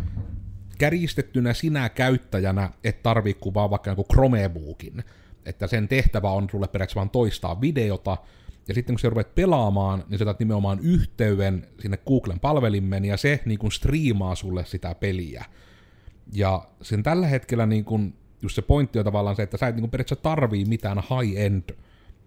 Speaker 2: kärjistettynä sinä käyttäjänä et tarvii kuvaa vaikka joku Chromebookin. Että sen tehtävä on sulle periaatteessa vaan toistaa videota, ja sitten kun sä rupeat pelaamaan, niin sä nimenomaan yhteyden sinne Googlen palvelimeen, ja se niin kuin striimaa sulle sitä peliä. Ja sen tällä hetkellä niin kuin, just se pointti on tavallaan se, että sä et niin kuin periaatteessa tarvii mitään high-end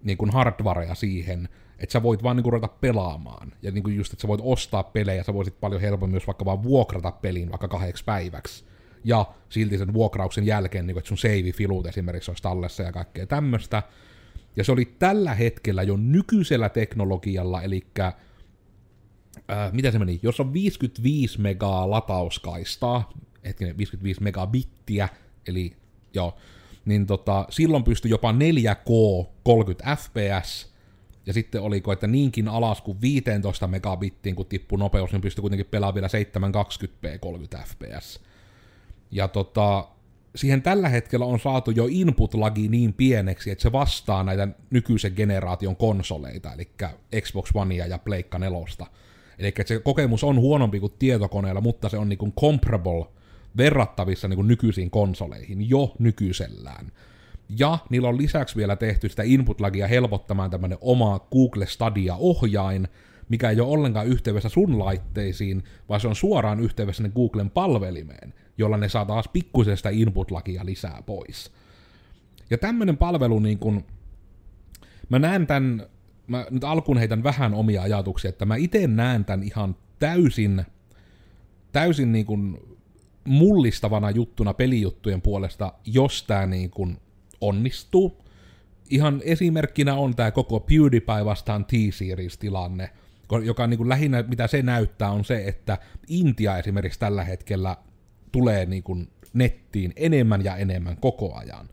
Speaker 2: niin kuin hardwarea siihen, että sä voit vaan niin kuin ruveta pelaamaan. Ja niin kuin just, että sä voit ostaa pelejä, sä voisit paljon helpommin myös vaikka vaan vuokrata pelin vaikka kahdeksi päiväksi. Ja silti sen vuokrauksen jälkeen, niin kuin, että sun save-filut esimerkiksi olisi tallessa ja kaikkea tämmöistä. Ja se oli tällä hetkellä jo nykyisellä teknologialla, eli äh, mitä se meni, jos on 55 megaa latauskaistaa, hetkinen, 55 megabittiä, eli joo, niin tota, silloin pystyi jopa 4K 30 fps, ja sitten oliko, että niinkin alas kuin 15 megabittiin, kun tippui nopeus, niin pystyi kuitenkin pelaamaan vielä 720p 30 fps. Ja tota, siihen tällä hetkellä on saatu jo input-lagi niin pieneksi, että se vastaa näitä nykyisen generaation konsoleita, eli Xbox Onea ja Pleikka 4. Eli se kokemus on huonompi kuin tietokoneella, mutta se on niin comparable verrattavissa niin nykyisiin konsoleihin jo nykyisellään. Ja niillä on lisäksi vielä tehty sitä input-lagia helpottamaan tämmöinen oma Google Stadia-ohjain, mikä ei ole ollenkaan yhteydessä sun laitteisiin, vaan se on suoraan yhteydessä sinne Googlen palvelimeen, jolla ne saa taas pikkusen sitä input-lagia lisää pois. Ja tämmöinen palvelu, niin kun, mä näen tämän, mä nyt alkuun heitän vähän omia ajatuksia, että mä itse näen tämän ihan täysin, täysin niin kun mullistavana juttuna pelijuttujen puolesta, jos tämä niin kun onnistuu. Ihan esimerkkinä on tämä koko PewDiePie vastaan T-Series-tilanne, joka niin kuin lähinnä, mitä se näyttää, on se, että Intia esimerkiksi tällä hetkellä tulee niin kuin nettiin enemmän ja enemmän koko ajan.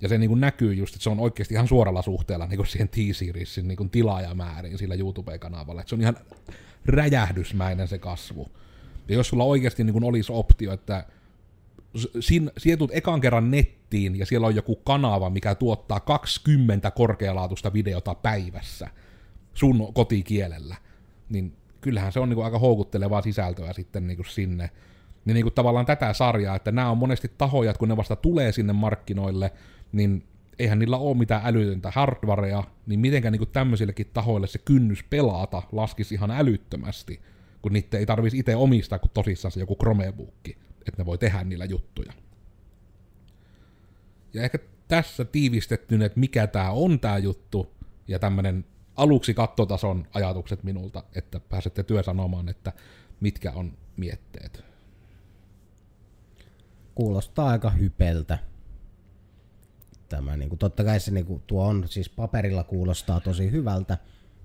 Speaker 2: Ja se niin kuin näkyy just, että se on oikeasti ihan suoralla suhteella niin kuin siihen T-Seriesin niin tilaajamääriin sillä YouTube-kanavalla. Että se on ihan räjähdysmäinen se kasvu. Ja jos sulla oikeasti niin kuin olisi optio, että sin, sieltä ekan kerran nettiin ja siellä on joku kanava, mikä tuottaa 20 korkealaatuista videota päivässä sun kotikielellä, niin kyllähän se on niin kuin aika houkuttelevaa sisältöä sitten niin kuin sinne. Niin, niin kuin tavallaan tätä sarjaa, että nämä on monesti tahoja, kun ne vasta tulee sinne markkinoille, niin eihän niillä ole mitään älytöntä hardwarea, niin mitenkä niin tämmöisillekin tahoille se kynnys pelata laskisi ihan älyttömästi, kun niitä ei tarvitsisi itse omistaa kuin tosissaan se joku Chromebook, että ne voi tehdä niillä juttuja. Ja ehkä tässä tiivistettynä, että mikä tämä on tämä juttu, ja tämmöinen aluksi kattotason ajatukset minulta, että pääsette työ sanomaan, että mitkä on mietteet.
Speaker 1: Kuulostaa aika hypeltä tämä. Niin kuin, totta kai se niin kuin, tuo on, siis paperilla kuulostaa tosi hyvältä,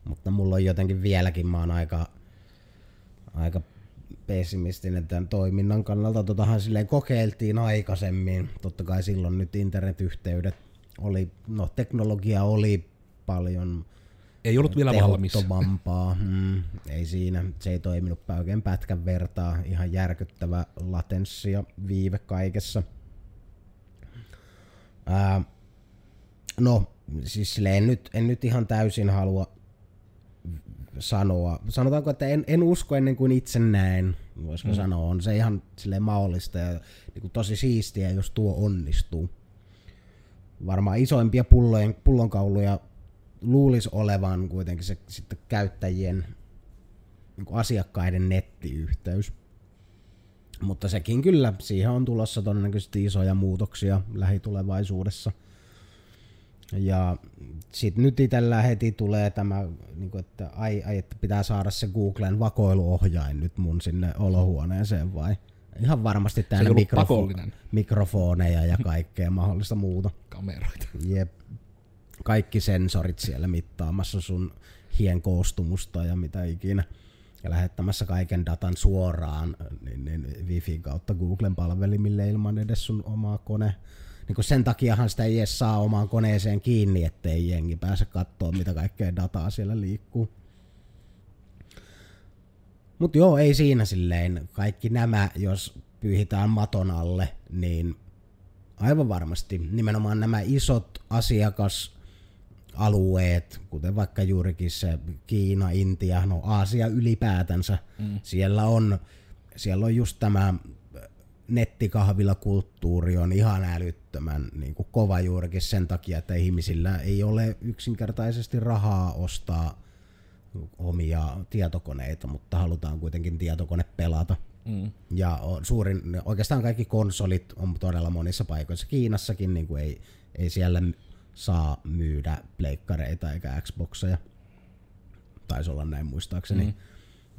Speaker 1: mutta mulla on jotenkin vieläkin, mä oon aika, aika pessimistinen tämän toiminnan kannalta. Totahan silleen kokeiltiin aikaisemmin. Totta kai silloin nyt internetyhteydet oli, no teknologia oli paljon
Speaker 2: ei ollut vielä valmis.
Speaker 1: Mm, ei siinä, se ei toiminut oikein pätkän vertaa. Ihan järkyttävä latenssi ja viive kaikessa. Ää, No, siis sille en nyt, en nyt ihan täysin halua sanoa. Sanotaanko, että en, en usko ennen kuin itse näen, voisiko mm. sanoa. On se ihan sille mahdollista ja niin kuin tosi siistiä, jos tuo onnistuu. Varmaan isoimpia pullojen, pullonkauluja luulisi olevan kuitenkin se sitten käyttäjien niin kuin asiakkaiden nettiyhteys. Mutta sekin kyllä, siihen on tulossa todennäköisesti isoja muutoksia lähitulevaisuudessa – ja sitten nyt itsellä heti tulee tämä, niin kuin, että ai, ai, että pitää saada se Googlen vakoiluohjain nyt mun sinne olohuoneeseen vai? Ihan varmasti täällä mikrofo- mikrofoneja ja kaikkea mahdollista muuta.
Speaker 2: Kameroita.
Speaker 1: Jep. Kaikki sensorit siellä mittaamassa sun hien koostumusta ja mitä ikinä. Ja lähettämässä kaiken datan suoraan niin, niin Wi-Fi kautta Googlen palvelimille ilman edes sun omaa kone niin kuin sen takiahan sitä ei edes saa omaan koneeseen kiinni, ettei jengi pääse katsoa, mitä kaikkea dataa siellä liikkuu. Mutta joo, ei siinä silleen. Kaikki nämä, jos pyyhitään maton alle, niin aivan varmasti nimenomaan nämä isot asiakasalueet, kuten vaikka juurikin se Kiina, Intia, no Aasia ylipäätänsä, mm. siellä on siellä on just tämä nettikahvilakulttuuri on ihan älyttömän niin kuin kova juurikin sen takia, että ihmisillä ei ole yksinkertaisesti rahaa ostaa omia tietokoneita, mutta halutaan kuitenkin tietokone pelata. Mm. Ja suurin, oikeastaan kaikki konsolit on todella monissa paikoissa. Kiinassakin niin kuin ei, ei siellä saa myydä pleikkareita eikä Xboxeja. Taisi olla näin muistaakseni. Mm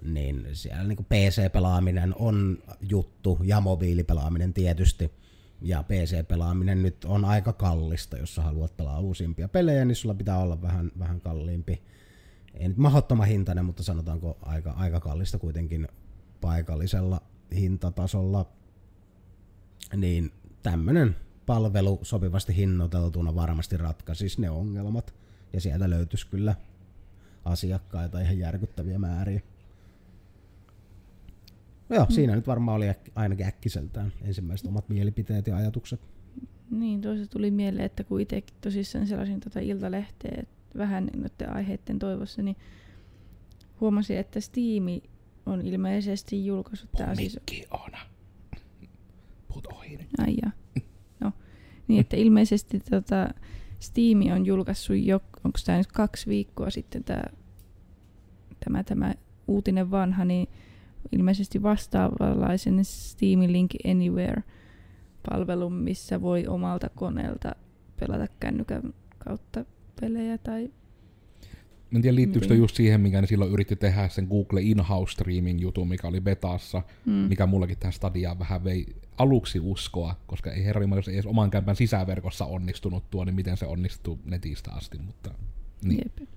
Speaker 1: niin siellä niin PC-pelaaminen on juttu ja mobiilipelaaminen tietysti. Ja PC-pelaaminen nyt on aika kallista, jos sä haluat pelaa uusimpia pelejä, niin sulla pitää olla vähän, vähän kalliimpi. Ei nyt mahdottoman hintainen, mutta sanotaanko aika, aika kallista kuitenkin paikallisella hintatasolla. Niin tämmönen palvelu sopivasti hinnoiteltuna varmasti ratkaisisi ne ongelmat. Ja sieltä löytyisi kyllä asiakkaita ihan järkyttäviä määriä. No joo, mm. siinä nyt varmaan oli äk- ainakin äkkiseltään ensimmäiset omat mielipiteet ja ajatukset.
Speaker 3: Niin, toisaalta tuli mieleen, että kun itsekin tosissaan sellaisin tota iltalehteä vähän noiden aiheiden toivossa, niin huomasin, että Steam on ilmeisesti julkaissut
Speaker 2: tää siis... on. Puhut ohi nyt.
Speaker 3: Ai ja. No, niin että ilmeisesti tota, Steam on julkaissut jo, onko tämä nyt kaksi viikkoa sitten tämä, tämä, tämä uutinen vanha, niin ilmeisesti vastaavanlaisen Steam Link Anywhere-palvelun, missä voi omalta koneelta pelata kännykän kautta pelejä tai
Speaker 2: en tiedä liittyykö se
Speaker 3: Niin.
Speaker 2: just siihen, mikä ne silloin yritti tehdä sen Google in-house streaming jutun, mikä oli betassa,
Speaker 3: Mm.
Speaker 2: mikä mullakin tähän stadiaan vähän vei aluksi uskoa, koska ei herra jos ei edes oman kämpän sisäverkossa onnistunut tuo, niin miten se onnistuu netistä asti, mutta niin.
Speaker 3: Jep.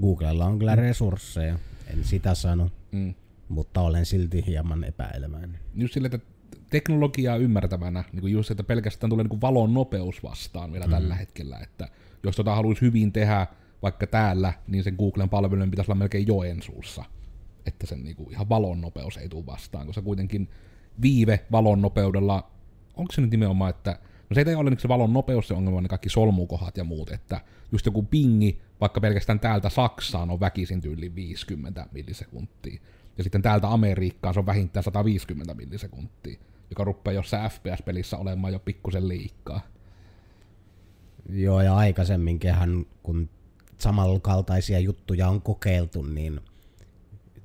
Speaker 1: Googlella on kyllä resursseja, en sitä sano,
Speaker 2: Mm.
Speaker 1: Mutta olen silti hieman epäileväinen.
Speaker 2: Just silleen, että teknologiaa ymmärtävänä, niin kuin just, että pelkästään tulee niin kuin valon nopeus vastaan vielä mm. tällä hetkellä, että jos tota haluaisi hyvin tehdä vaikka täällä, niin sen Googlen palvelujen pitäisi olla melkein Joensuussa, että sen niin kuin ihan valon nopeus ei tule vastaan, koska kuitenkin viive valon nopeudella, onko se nyt nimenomaan, että No se ei ole niin se valon nopeus se ongelma, ne kaikki solmukohat ja muut, että just joku pingi, vaikka pelkästään täältä Saksaan on väkisin tyyli 50 millisekuntia. Ja sitten täältä Amerikkaan se on vähintään 150 millisekuntia, joka rupeaa jossain FPS-pelissä olemaan jo pikkusen liikkaa.
Speaker 1: Joo, ja aikaisemminkin kun samankaltaisia juttuja on kokeiltu, niin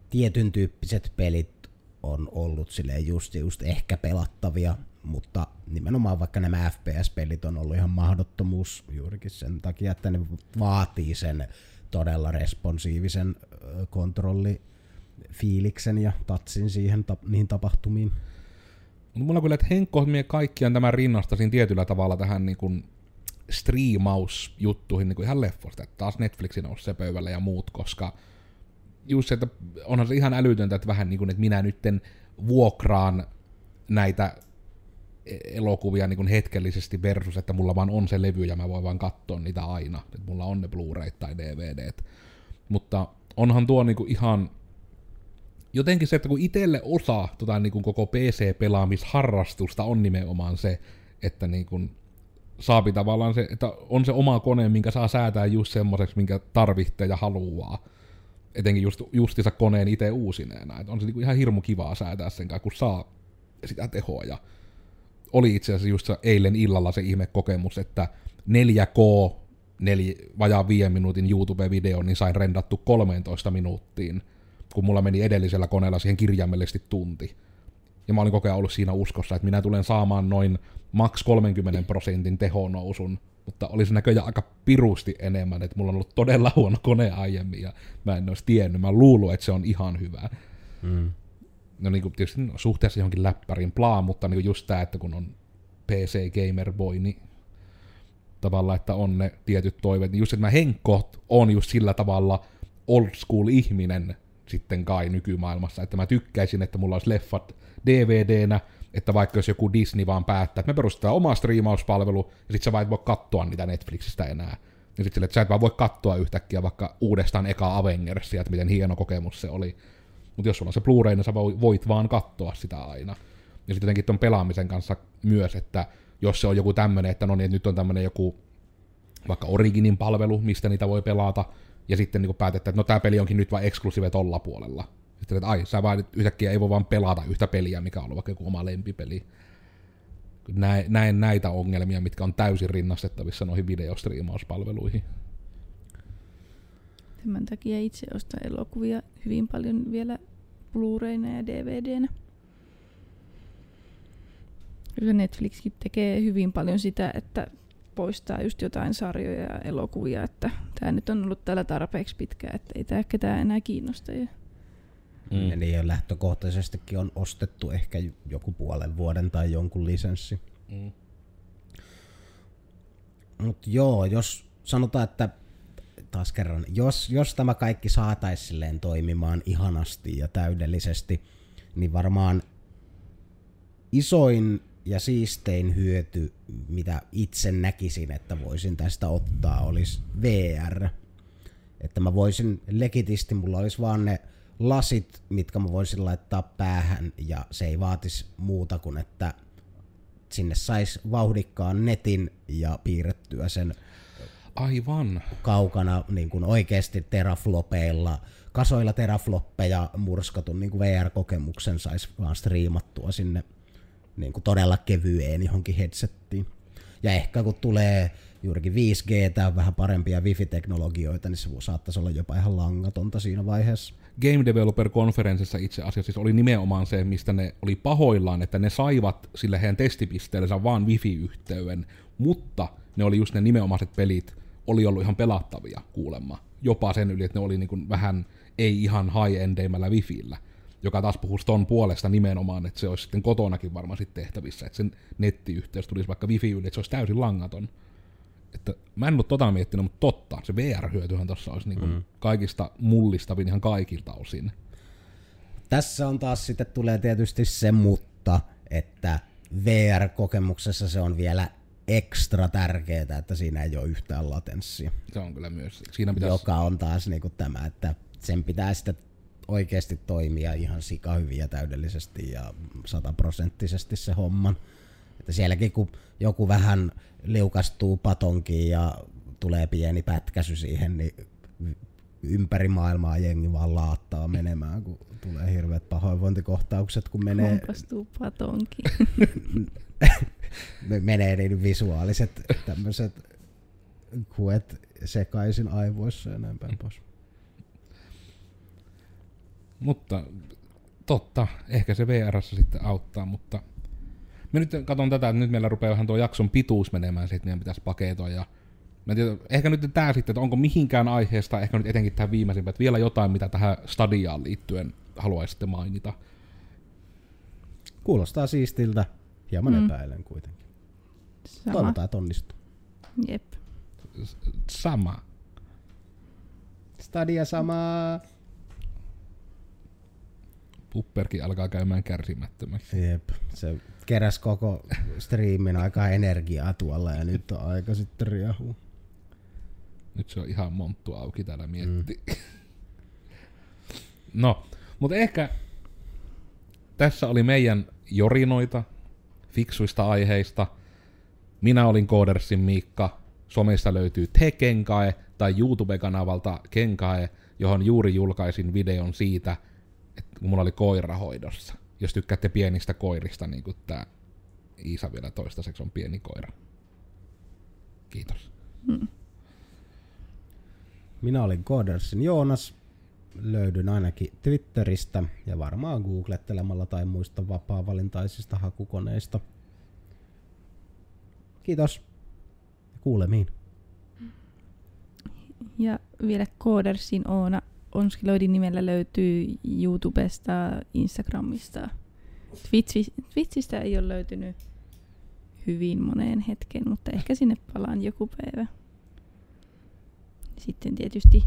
Speaker 1: tietyn tyyppiset pelit on ollut silleen just, just ehkä pelattavia, mutta nimenomaan vaikka nämä FPS-pelit on ollut ihan mahdottomuus juurikin sen takia, että ne vaatii sen todella responsiivisen ö, kontrollifiiliksen ja tatsin siihen tap- niihin tapahtumiin.
Speaker 2: Mutta mulla on kyllä, että Henkko kaikkiaan tämän rinnastasin tietyllä tavalla tähän niin kuin striimausjuttuihin niin kuin ihan leffosta. Että taas Netflixin nousi se pöydälle ja muut, koska just se, että onhan se ihan älytöntä, että vähän niin kuin, että minä nytten vuokraan näitä e- elokuvia niin kuin hetkellisesti versus, että mulla vaan on se levy ja mä voin vaan katsoa niitä aina. Että mulla on ne Blu-rayt tai DVDt. Mutta onhan tuo niin kuin ihan jotenkin se, että kun itselle osa tota, niin kuin koko PC-pelaamisharrastusta on nimenomaan se, että niin kuin saapi tavallaan se, että on se oma kone, minkä saa säätää just semmoiseksi, minkä tarvitsee ja haluaa. Etenkin just, justiinsa koneen itse uusineena. Et on se niinku ihan hirmu kivaa säätää sen kanssa, kun saa sitä tehoa. Ja oli itse asiassa just eilen illalla se ihme kokemus, että 4K neli, vajaa viiden minuutin YouTube-video, niin sain rendattu 13 minuuttiin, kun mulla meni edellisellä koneella siihen kirjaimellisesti tunti. Ja mä olin koko ajan ollut siinä uskossa, että minä tulen saamaan noin maks 30 prosentin tehonousun, mutta olisi näköjään aika pirusti enemmän, että mulla on ollut todella huono kone aiemmin ja mä en olisi tiennyt. Mä luullut, että se on ihan hyvä.
Speaker 1: Mm.
Speaker 2: No niin kuin tietysti no, suhteessa johonkin läppärin plaa, mutta niin kuin just tämä, että kun on PC Gamer Boy, niin tavallaan, että on ne tietyt toiveet. Niin just, että mä Henkko on just sillä tavalla old school ihminen sitten kai nykymaailmassa, että mä tykkäisin, että mulla olisi leffat DVDnä, että vaikka jos joku Disney vaan päättää, että me perustetaan oma striimauspalvelu, ja sit sä vaan et voi katsoa niitä Netflixistä enää. Ja sit sille, että sä et vaan voi katsoa yhtäkkiä vaikka uudestaan eka Avengersia, että miten hieno kokemus se oli. Mutta jos sulla on se Blu-ray, niin sä voi- voit vaan katsoa sitä aina. Ja sitten jotenkin ton pelaamisen kanssa myös, että jos se on joku tämmönen, että no niin, että nyt on tämmönen joku vaikka Originin palvelu, mistä niitä voi pelata, ja sitten niin päätetään, että no tämä peli onkin nyt vain eksklusiive tolla puolella. Sitten, että ai, sä vaan yhtäkkiä ei voi vaan pelata yhtä peliä, mikä on ollut vaikka joku oma lempipeli. Näen näitä ongelmia, mitkä on täysin rinnastettavissa noihin videostriimauspalveluihin.
Speaker 3: Tämän takia itse ostan elokuvia hyvin paljon vielä Blu-rayna ja DVDnä. Kyllä Netflixkin tekee hyvin paljon sitä, että poistaa just jotain sarjoja ja elokuvia, että tämä nyt on ollut täällä tarpeeksi pitkään, että ei tämä ketään enää kiinnosta. Ja
Speaker 1: Mm. Ja niin lähtökohtaisestikin on ostettu ehkä joku puolen vuoden tai jonkun lisenssi.
Speaker 2: Mm.
Speaker 1: Mutta joo, jos sanotaan, että taas kerran, jos, jos tämä kaikki saataisiin toimimaan ihanasti ja täydellisesti, niin varmaan isoin ja siistein hyöty, mitä itse näkisin, että voisin tästä ottaa, olisi VR. Että mä voisin legitisti, mulla olisi vaan ne lasit, mitkä mä voisin laittaa päähän ja se ei vaatisi muuta kuin, että sinne sais vauhdikkaan netin ja piirrettyä sen
Speaker 2: Aivan.
Speaker 1: kaukana niin kuin oikeasti teraflopeilla, kasoilla terafloppeja murskatun niin kuin VR-kokemuksen saisi vaan striimattua sinne niin kuin todella kevyeen johonkin headsettiin. Ja ehkä kun tulee juurikin 5G tai vähän parempia wifi-teknologioita, niin se saattaisi olla jopa ihan langatonta siinä vaiheessa.
Speaker 2: Game Developer Conferenceissa itse asiassa siis oli nimenomaan se, mistä ne oli pahoillaan, että ne saivat sille heidän testipisteellensä vaan wifi-yhteyden, mutta ne oli just ne nimenomaiset pelit, oli ollut ihan pelattavia kuulemma jopa sen yli, että ne oli niinku vähän ei ihan high-endeimällä wifillä, joka taas puhuisi ton puolesta nimenomaan, että se olisi sitten kotonakin varmaan sitten tehtävissä, että sen nettiyhteys tulisi vaikka wifi yli, että se olisi täysin langaton. Että mä en ole tota miettinyt, mutta totta, se VR-hyötyhän tuossa olisi niinku mm. kaikista mullistavin ihan kaikilta osin.
Speaker 1: Tässä on taas sitten tulee tietysti se mutta, että VR-kokemuksessa se on vielä ekstra tärkeää, että siinä ei ole yhtään latenssia.
Speaker 2: Se on kyllä myös. Siinä pitäisi...
Speaker 1: Joka on taas niinku tämä, että sen pitää sitten oikeasti toimia ihan sika hyvin ja täydellisesti ja sataprosenttisesti se homman. Että sielläkin kun joku vähän liukastuu patonkiin ja tulee pieni pätkäsy siihen, niin ympäri maailmaa jengi vaan laattaa menemään, kun tulee hirveät pahoinvointikohtaukset, kun menee...
Speaker 3: Kompastuu patonki. [laughs]
Speaker 1: menee niin visuaaliset tämmöiset kuet sekaisin aivoissa ja näin päin pois.
Speaker 2: Mutta totta, ehkä se VR sitten auttaa, mutta mä nyt katson tätä, että nyt meillä rupeaa vähän tuo jakson pituus menemään, että meidän pitäisi paketoa ja Mä tiedän, ehkä nyt tämä sitten, että onko mihinkään aiheesta, ehkä nyt etenkin tähän viimeisimpään, että vielä jotain, mitä tähän stadiaan liittyen haluaisitte mainita.
Speaker 1: Kuulostaa siistiltä, hieman mm. epäilen kuitenkin. Sama. Toivotaan, että onnistuu.
Speaker 3: Jep.
Speaker 2: Sama.
Speaker 1: Stadia samaa.
Speaker 2: Pupperkin alkaa käymään kärsimättömäksi.
Speaker 1: Jep, se keräs koko striimin aikaa energiaa tuolla ja nyt on aika sitten riahua.
Speaker 2: Nyt se on ihan monttu auki täällä mietti. Mm. [laughs] no, mutta ehkä tässä oli meidän jorinoita fiksuista aiheista. Minä olin Koodersin Miikka. Somesta löytyy Te Kenkae tai YouTube-kanavalta Kenkae, johon juuri julkaisin videon siitä, että kun mulla oli koira hoidossa. Jos tykkäätte pienistä koirista, niin kuin tämä Iisa vielä toistaiseksi on pieni koira. Kiitos. Hmm.
Speaker 1: Minä olin Codersin Joonas. Löydyn ainakin Twitteristä ja varmaan googlettelemalla tai muista vapaa-valintaisista hakukoneista. Kiitos. Kuulemiin.
Speaker 3: Ja vielä Codersin Oona Onskiloidin nimellä löytyy YouTubesta, Instagramista. Twitchi, Twitchistä ei ole löytynyt hyvin moneen hetken, mutta ehkä sinne palaan joku päivä. Sitten tietysti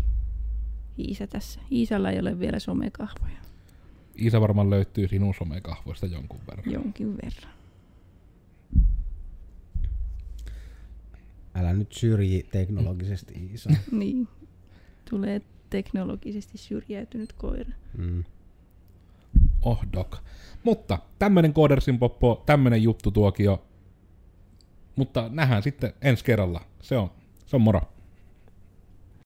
Speaker 3: Iisa tässä. Iisalla ei ole vielä somekahvoja.
Speaker 2: Iisa varmaan löytyy sinun somekahvoista jonkun verran.
Speaker 3: Jonkin verran.
Speaker 1: Älä nyt syrji teknologisesti Iisa. [laughs]
Speaker 3: niin. Tulee teknologisesti syrjäytynyt koira. Mm.
Speaker 2: Oh dok. Mutta tämmönen Koodersin poppo, tämmönen juttu tuokio. Mutta nähdään sitten ensi kerralla. Se on, se on moro.